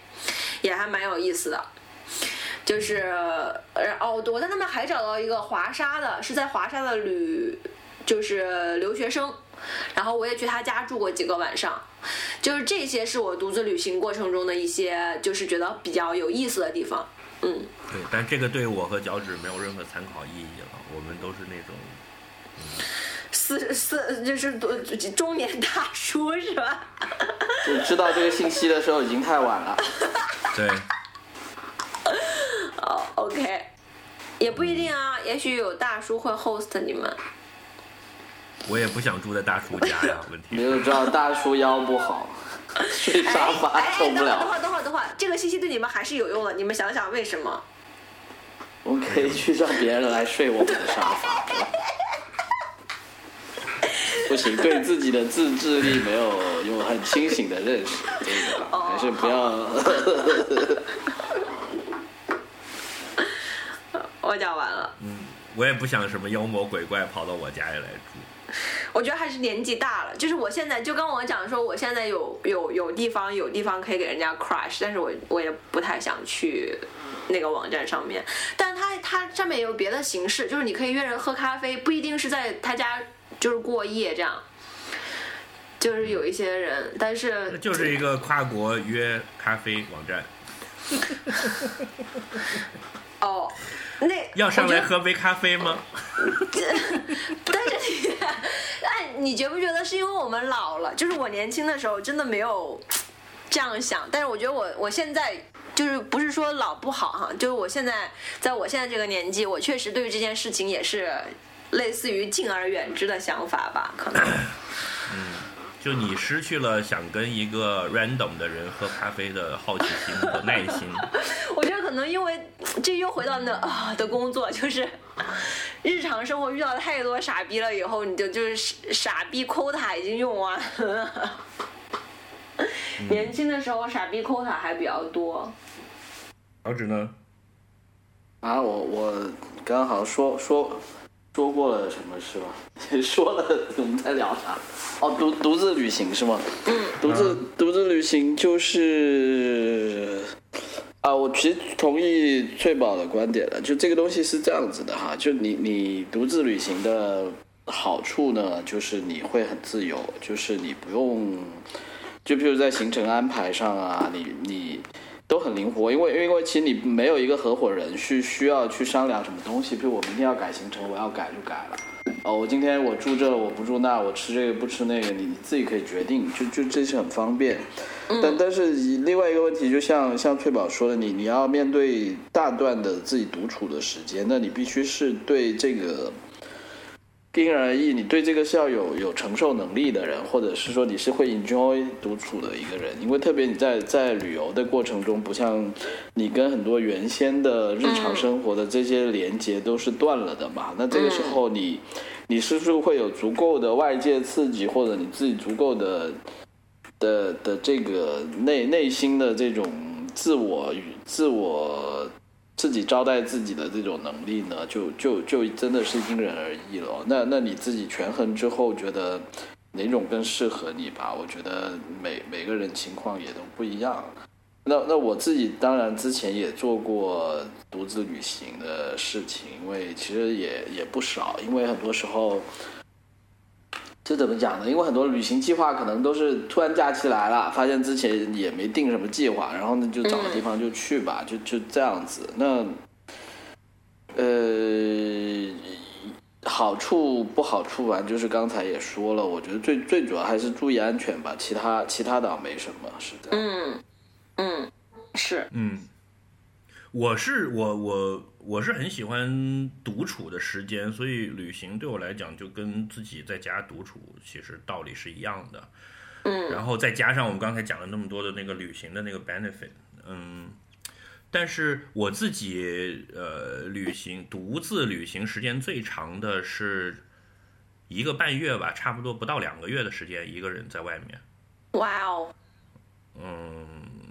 也还蛮有意思的。就是，呃，哦，我在那边还找到一个华沙的，是在华沙的旅，就是留学生，然后我也去他家住过几个晚上，就是这些是我独自旅行过程中的一些，就是觉得比较有意思的地方，嗯。对，但这个对我和脚趾没有任何参考意义了，我们都是那种，四四就是中年大叔是吧？就知道这个信息的时候已经太晚了。对。哦，OK，也不一定啊，也许有大叔会 host 你们。我也不想住在大叔家呀，问题。没有知道大叔腰不好，睡沙发受不了。等会儿，等会儿，等会儿，这个信息对你们还是有用的，你们想想为什么？我们可以去让别人来睡我们的沙发。不行，对自己的自制力没有有很清醒的认识，这个还是不要。我讲完了。嗯，我也不想什么妖魔鬼怪跑到我家里来住。我觉得还是年纪大了，就是我现在就跟我讲说，我现在有有有地方有地方可以给人家 crush，但是我我也不太想去那个网站上面。但它它上面也有别的形式，就是你可以约人喝咖啡，不一定是在他家就是过夜这样。就是有一些人，但是就是一个跨国约咖啡网站。哦。那要上来喝杯咖啡吗？但 是你，觉不觉得是因为我们老了？就是我年轻的时候真的没有这样想，但是我觉得我我现在就是不是说老不好哈，就是我现在在我现在这个年纪，我确实对于这件事情也是类似于敬而远之的想法吧，可能。嗯。就你失去了想跟一个 random 的人喝咖啡的好奇心和耐心。我觉得可能因为这又回到那啊的工作，就是日常生活遇到太多傻逼了，以后你就就是傻逼 quota 已经用完了。年轻的时候傻逼 quota 还比较多。小指呢？啊，我我刚好说说。说过了什么是吧？说了，我们在聊啥？哦，独独自旅行是吗？嗯，独自独自旅行就是啊，我其实同意翠宝的观点了。就这个东西是这样子的哈，就你你独自旅行的好处呢，就是你会很自由，就是你不用，就比如在行程安排上啊，你你。都很灵活，因为因为其实你没有一个合伙人去需要去商量什么东西，比如我明天要改行程，我要改就改了。哦，我今天我住这，我不住那，我吃这个不吃那个，你你自己可以决定，就就这是很方便。但但是另外一个问题，就像像翠宝说的，你你要面对大段的自己独处的时间，那你必须是对这个因人而异，你对这个是要有有承受能力的人，或者是说你是会 enjoy 独处的一个人。因为特别你在在旅游的过程中，不像你跟很多原先的日常生活的这些连接都是断了的嘛。那这个时候你你是不是会有足够的外界刺激，或者你自己足够的的的这个内内心的这种自我与自我。自己招待自己的这种能力呢，就就就真的是因人而异了。那那你自己权衡之后，觉得哪种更适合你吧？我觉得每每个人情况也都不一样。那那我自己当然之前也做过独自旅行的事情，因为其实也也不少。因为很多时候。这怎么讲呢？因为很多旅行计划可能都是突然假期来了，发现之前也没定什么计划，然后呢就找个地方就去吧，就就这样子。那呃，好处不好处吧，就是刚才也说了，我觉得最最主要还是注意安全吧，其他其他倒没什么，是的。嗯嗯，是嗯。我是我我我是很喜欢独处的时间，所以旅行对我来讲就跟自己在家独处其实道理是一样的。嗯，然后再加上我们刚才讲了那么多的那个旅行的那个 benefit，嗯，但是我自己呃旅行独自旅行时间最长的是一个半月吧，差不多不到两个月的时间，一个人在外面。哇哦，嗯。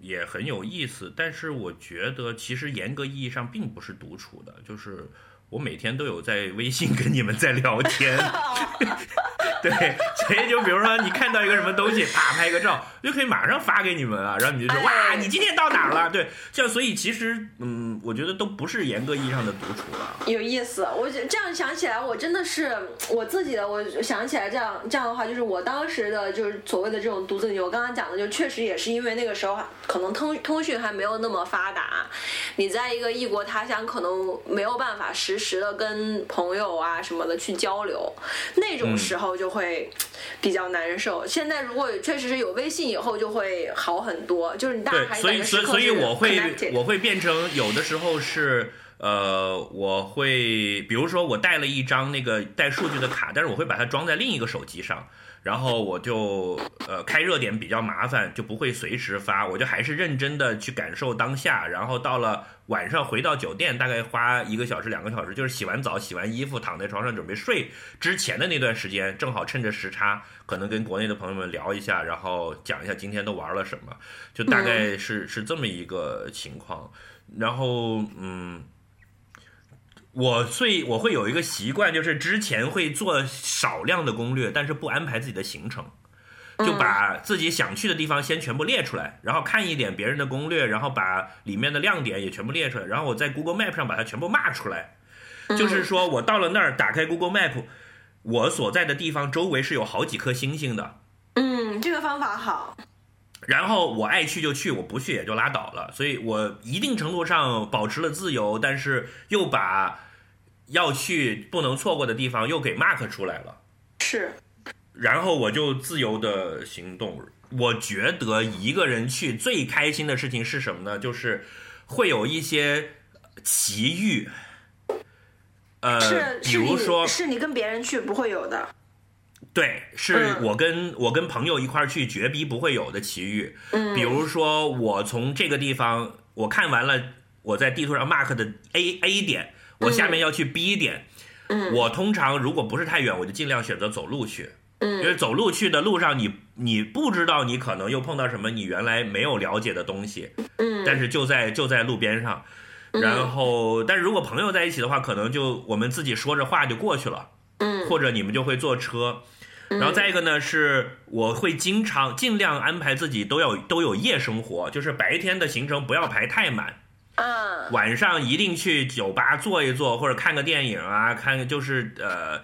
也很有意思，但是我觉得其实严格意义上并不是独处的，就是我每天都有在微信跟你们在聊天。对，所以就比如说你看到一个什么东西，啪拍个照，就可以马上发给你们啊，然后你就说哇，你今天到哪儿了？对，这样所以其实嗯，我觉得都不是严格意义上的独处了。有意思，我这样想起来，我真的是我自己的，我想起来这样这样的话，就是我当时的就是所谓的这种独自旅游，我刚刚讲的就确实也是因为那个时候可能通通讯还没有那么发达，你在一个异国他乡，可能没有办法实时的跟朋友啊什么的去交流，那种时候就。会比较难受。现在如果确实是有微信以后，就会好很多。就是你大所以所以我会我会变成有的时候是呃，我会比如说我带了一张那个带数据的卡，但是我会把它装在另一个手机上。然后我就呃开热点比较麻烦，就不会随时发，我就还是认真的去感受当下。然后到了晚上回到酒店，大概花一个小时两个小时，就是洗完澡、洗完衣服，躺在床上准备睡之前的那段时间，正好趁着时差，可能跟国内的朋友们聊一下，然后讲一下今天都玩了什么，就大概是是这么一个情况。然后嗯。我最我会有一个习惯，就是之前会做少量的攻略，但是不安排自己的行程，就把自己想去的地方先全部列出来，然后看一点别人的攻略，然后把里面的亮点也全部列出来，然后我在 Google Map 上把它全部骂出来，就是说我到了那儿，打开 Google Map，我所在的地方周围是有好几颗星星的。嗯，这个方法好。然后我爱去就去，我不去也就拉倒了，所以我一定程度上保持了自由，但是又把。要去不能错过的地方又给 mark 出来了，是，然后我就自由的行动。我觉得一个人去最开心的事情是什么呢？就是会有一些奇遇，呃，比如说是你跟别人去不会有的，对，是我跟我跟朋友一块去绝逼不会有的奇遇。嗯，比如说我从这个地方我看完了我在地图上 mark 的 A A 点。我下面要去 B 点，嗯。我通常如果不是太远，我就尽量选择走路去，嗯。因为走路去的路上，你你不知道你可能又碰到什么你原来没有了解的东西，嗯。但是就在就在路边上，然后但是如果朋友在一起的话，可能就我们自己说着话就过去了，嗯。或者你们就会坐车，然后再一个呢是我会经常尽量安排自己都要都有夜生活，就是白天的行程不要排太满。嗯，晚上一定去酒吧坐一坐，或者看个电影啊，看就是呃，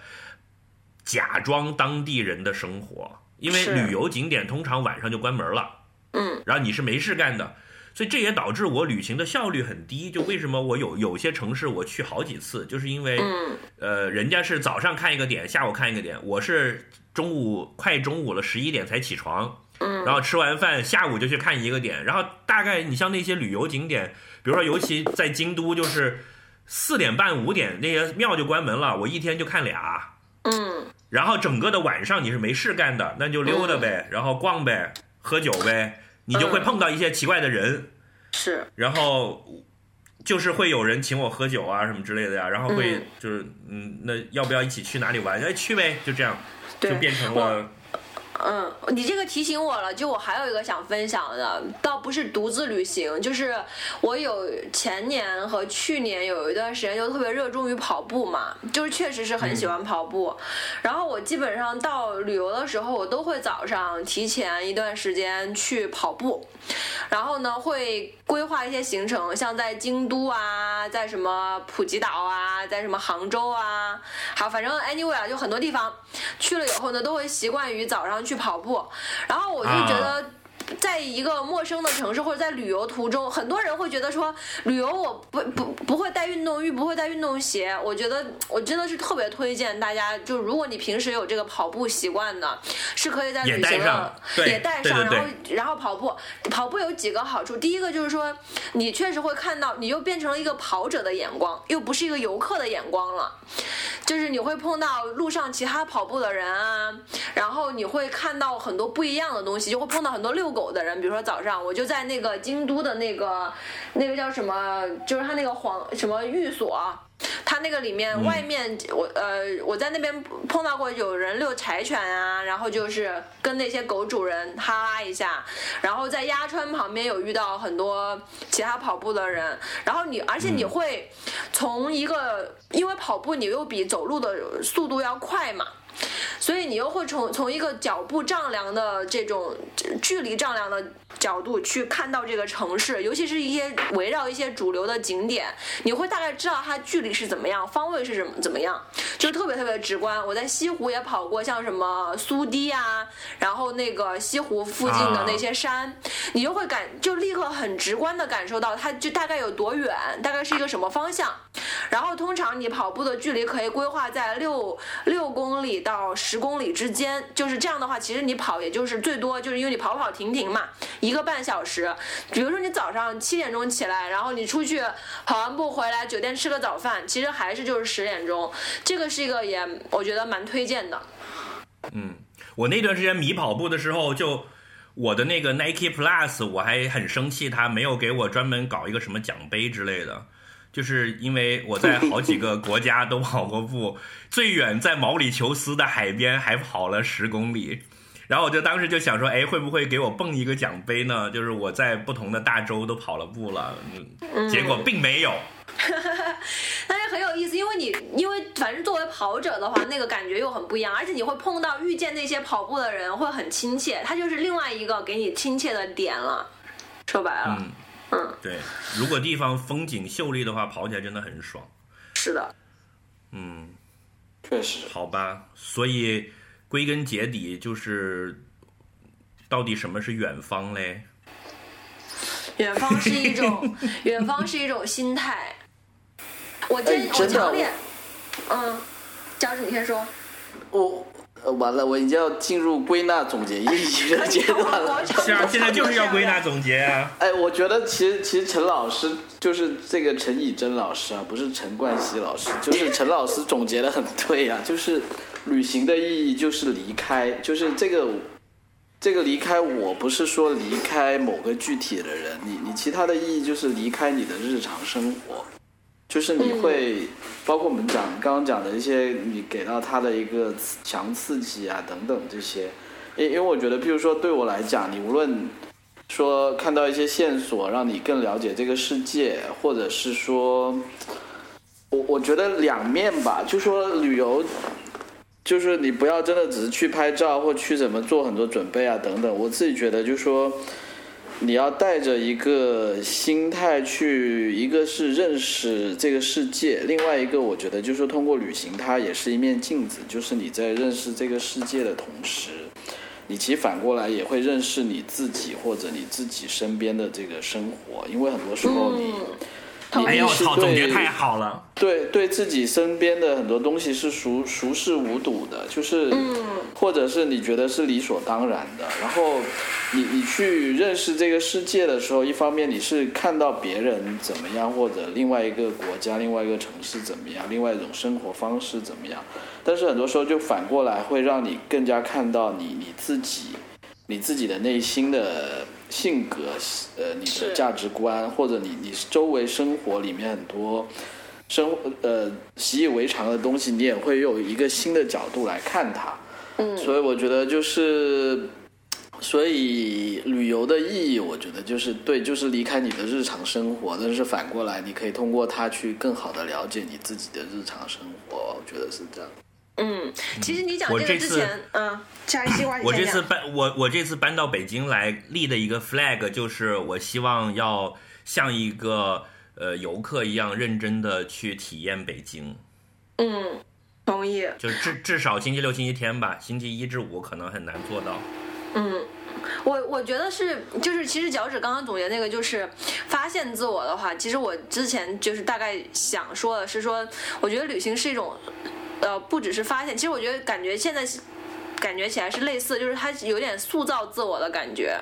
假装当地人的生活，因为旅游景点通常晚上就关门了。嗯，然后你是没事干的，所以这也导致我旅行的效率很低。就为什么我有有些城市我去好几次，就是因为呃，人家是早上看一个点，下午看一个点，我是中午快中午了十一点才起床。嗯，然后吃完饭下午就去看一个点，然后大概你像那些旅游景点。比如说，尤其在京都，就是四点半五点那些庙就关门了，我一天就看俩。嗯，然后整个的晚上你是没事干的，那就溜达呗，然后逛呗，喝酒呗，你就会碰到一些奇怪的人，是，然后就是会有人请我喝酒啊什么之类的呀，然后会嗯。就是嗯，那要不要一起去哪里玩？哎，去呗，就这样，就变成了嗯，你这个提醒我了，就我还有一个想分享的，倒不是独自旅行，就是我有前年和去年有一段时间就特别热衷于跑步嘛，就是确实是很喜欢跑步，然后我基本上到旅游的时候，我都会早上提前一段时间去跑步，然后呢会规划一些行程，像在京都啊，在什么普吉岛啊，在什么杭州啊，好，反正 anyway 啊，就很多地方去了以后呢，都会习惯于早上去跑步，然后我就觉得。在一个陌生的城市或者在旅游途中，很多人会觉得说，旅游我不不不会带运动衣，不会带运动鞋。我觉得我真的是特别推荐大家，就如果你平时有这个跑步习惯的，是可以在旅行上的也带上，然后然后跑步，跑步有几个好处，第一个就是说，你确实会看到，你又变成了一个跑者的眼光，又不是一个游客的眼光了。就是你会碰到路上其他跑步的人啊，然后你会看到很多不一样的东西，就会碰到很多遛狗的人。比如说早上我就在那个京都的那个那个叫什么，就是他那个皇什么寓所。它那个里面外面我呃我在那边碰到过有人遛柴犬啊，然后就是跟那些狗主人哈拉一下，然后在鸭川旁边有遇到很多其他跑步的人，然后你而且你会从一个因为跑步你又比走路的速度要快嘛。所以你又会从从一个脚步丈量的这种距离丈量的角度去看到这个城市，尤其是一些围绕一些主流的景点，你会大概知道它距离是怎么样，方位是怎么怎么样，就特别特别直观。我在西湖也跑过，像什么苏堤啊，然后那个西湖附近的那些山，你就会感就立刻很直观的感受到它就大概有多远，大概是一个什么方向。然后通常你跑步的距离可以规划在六六公里到十公里之间，就是这样的话，其实你跑也就是最多就是因为你跑跑停停嘛，一个半小时。比如说你早上七点钟起来，然后你出去跑完步回来，酒店吃个早饭，其实还是就是十点钟。这个是一个也我觉得蛮推荐的。嗯，我那段时间迷跑步的时候就。我的那个 Nike Plus，我还很生气，他没有给我专门搞一个什么奖杯之类的。就是因为我在好几个国家都跑过步，最远在毛里求斯的海边还跑了十公里，然后我就当时就想说，哎，会不会给我蹦一个奖杯呢？就是我在不同的大洲都跑了步了，嗯，结果并没有。但是很有意思，因为你因为反正作为跑者的话，那个感觉又很不一样，而且你会碰到遇见那些跑步的人，会很亲切，他就是另外一个给你亲切的点了。说白了。嗯嗯，对，如果地方风景秀丽的话，跑起来真的很爽。是的，嗯，确实，好吧，所以归根结底就是，到底什么是远方嘞？远方是一种，远方是一种心态。我真、我哎真的强烈，嗯，教授你先说。我呃完了，我已经要进入归纳总结意义的阶段了。是啊，现在就是要归纳总结啊。哎，我觉得其实其实陈老师就是这个陈以真老师啊，不是陈冠希老师，就是陈老师总结的很对啊，就是旅行的意义就是离开，就是这个这个离开，我不是说离开某个具体的人，你你其他的意义就是离开你的日常生活，就是你会、包括我们讲刚刚讲的一些你给到他的一个强刺激啊等等这些，因因为我觉得，譬如说对我来讲，你无论说看到一些线索，让你更了解这个世界，或者是说，我我觉得两面吧，就说旅游，就是你不要真的只是去拍照或去怎么做很多准备啊等等。我自己觉得，就说你要带着一个心态去，一个是认识这个世界，另外一个我觉得就是通过旅行，它也是一面镜子，就是你在认识这个世界的同时。你其实反过来也会认识你自己或者你自己身边的这个生活，因为很多时候你，你哎呦，我操，总结太好了。对对自己身边的很多东西是熟熟视无睹的，就是，或者是你觉得是理所当然的，然后你你去认识这个世界的时候，一方面你是看到别人怎么样，或者另外一个国家、另外一个城市怎么样，另外一种生活方式怎么样，但是很多时候就反过来会让你更加看到你你自己，你自己的内心的性格，呃，你的价值观，或者你你周围生活里面很多生呃习以为常的东西，你也会有一个新的角度来看它。嗯，所以我觉得就是，所以旅游的意义，我觉得就是对，就是离开你的日常生活，但是反过来，你可以通过它去更好的了解你自己的日常生活。我觉得是这样。嗯，其实你讲这个之前，嗯，我这。次搬我我这次搬到北京来立的一个 flag 就是我希望要像一个呃游客一样认真的去体验北京，嗯，同意。就至至少星期六、星期天吧，星期一至五可能很难做到。嗯，我我觉得是，就是其实脚趾刚刚总结那个，就是发现自我的话，其实我之前就是大概想说的是说，我觉得旅行是一种，呃，不只是发现，其实我觉得感觉现在是感觉起来是类似，就是它有点塑造自我的感觉。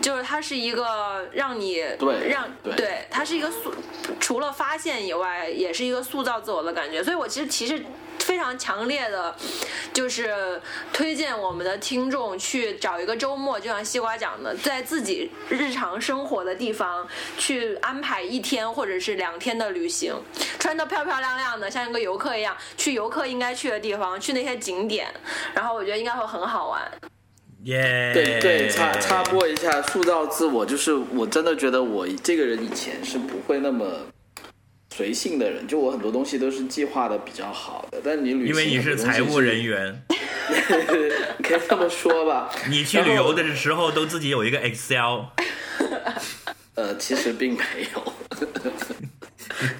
就是它是一个让你对让对它是一个塑，除了发现以外，也是一个塑造自我的感觉。所以我其实其实非常强烈的，就是推荐我们的听众去找一个周末，就像西瓜讲的，在自己日常生活的地方去安排一天或者是两天的旅行，穿得漂漂亮亮的，像一个游客一样，去游客应该去的地方，去那些景点，然后我觉得应该会很好玩。耶、对对，插插播一下，塑造自我，就是我真的觉得我这个人以前是不会那么随性的人，就我很多东西都是计划的比较好的，但你旅行因为你是财务人员，可以这么说吧。你去旅游的时候都自己有一个 Excel。呃，其实并没有，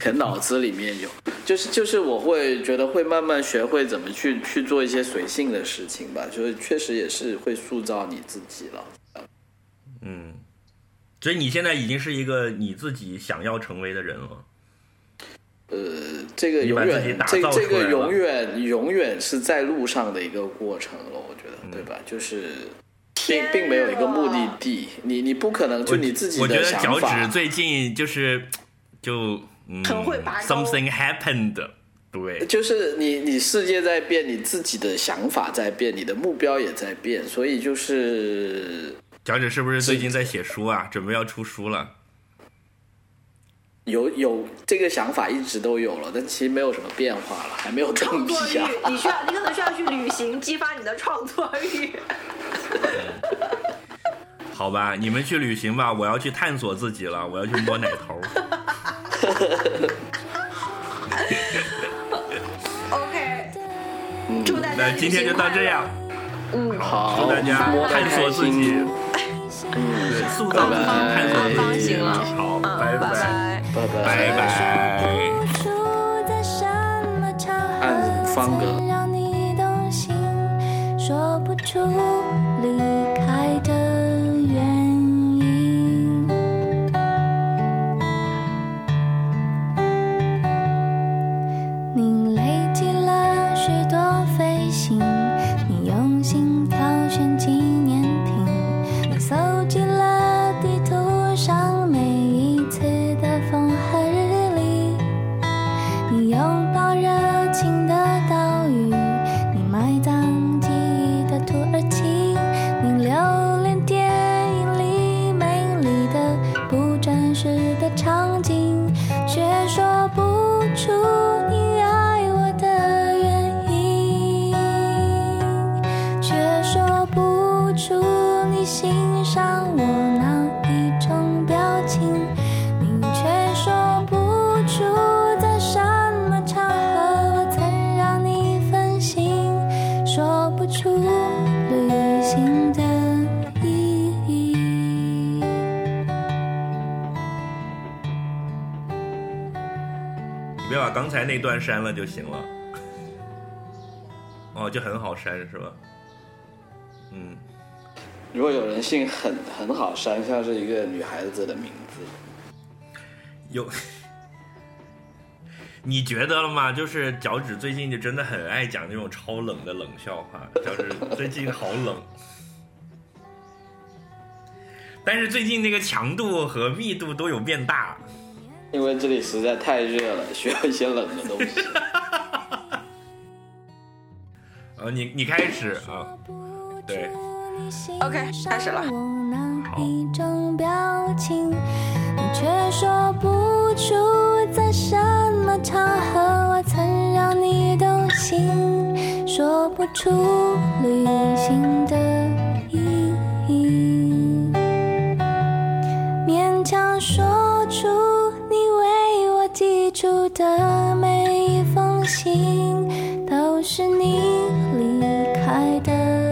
可能脑子里面有，就是就是我会觉得会慢慢学会怎么去去做一些随性的事情吧，就是确实也是会塑造你自己了。嗯，所以你现在已经是一个你自己想要成为的人了。呃，这个永远这这个永远永远是在路上的一个过程了，我觉得，对吧？就是并并没有一个目的啊地，你你不可能就你自己我觉得脚趾。最近就是就嗯很会拔高，something happened。对，就是你，你世界在变，你自己的想法在变，你的目标也在变，所以就是脚趾是不是最近在写书啊？准备要出书了。有有这个想法一直都有了，但其实没有什么变化了，还没有创动作欲力啊。，你需要，你可能需要去旅行，激发你的创作欲。好吧，你们去旅行吧，我要去探索自己了，我要去摸奶头。OK，祝大家那今天就到这样，嗯，好，祝大家探索自己心，，对，塑造自己，拜。拜。拜拜拜。按方格删了就行了。哦，就很好删是吧？嗯，如果有人姓很很好删，像是一个女孩子的名字。有。你觉得了吗？就是脚趾最近就真的很爱讲那种超冷的冷笑话，脚趾最近好冷。但是最近那个强度和密度都有变大。因为这里实在太热了，需要一些冷的东西。呃，你你开始啊，对，OK，开始了。表情却说不出在什么场合我曾让你动心，说不出旅行的意义，勉强说出。你为我寄出的每一封信，都是你离开的。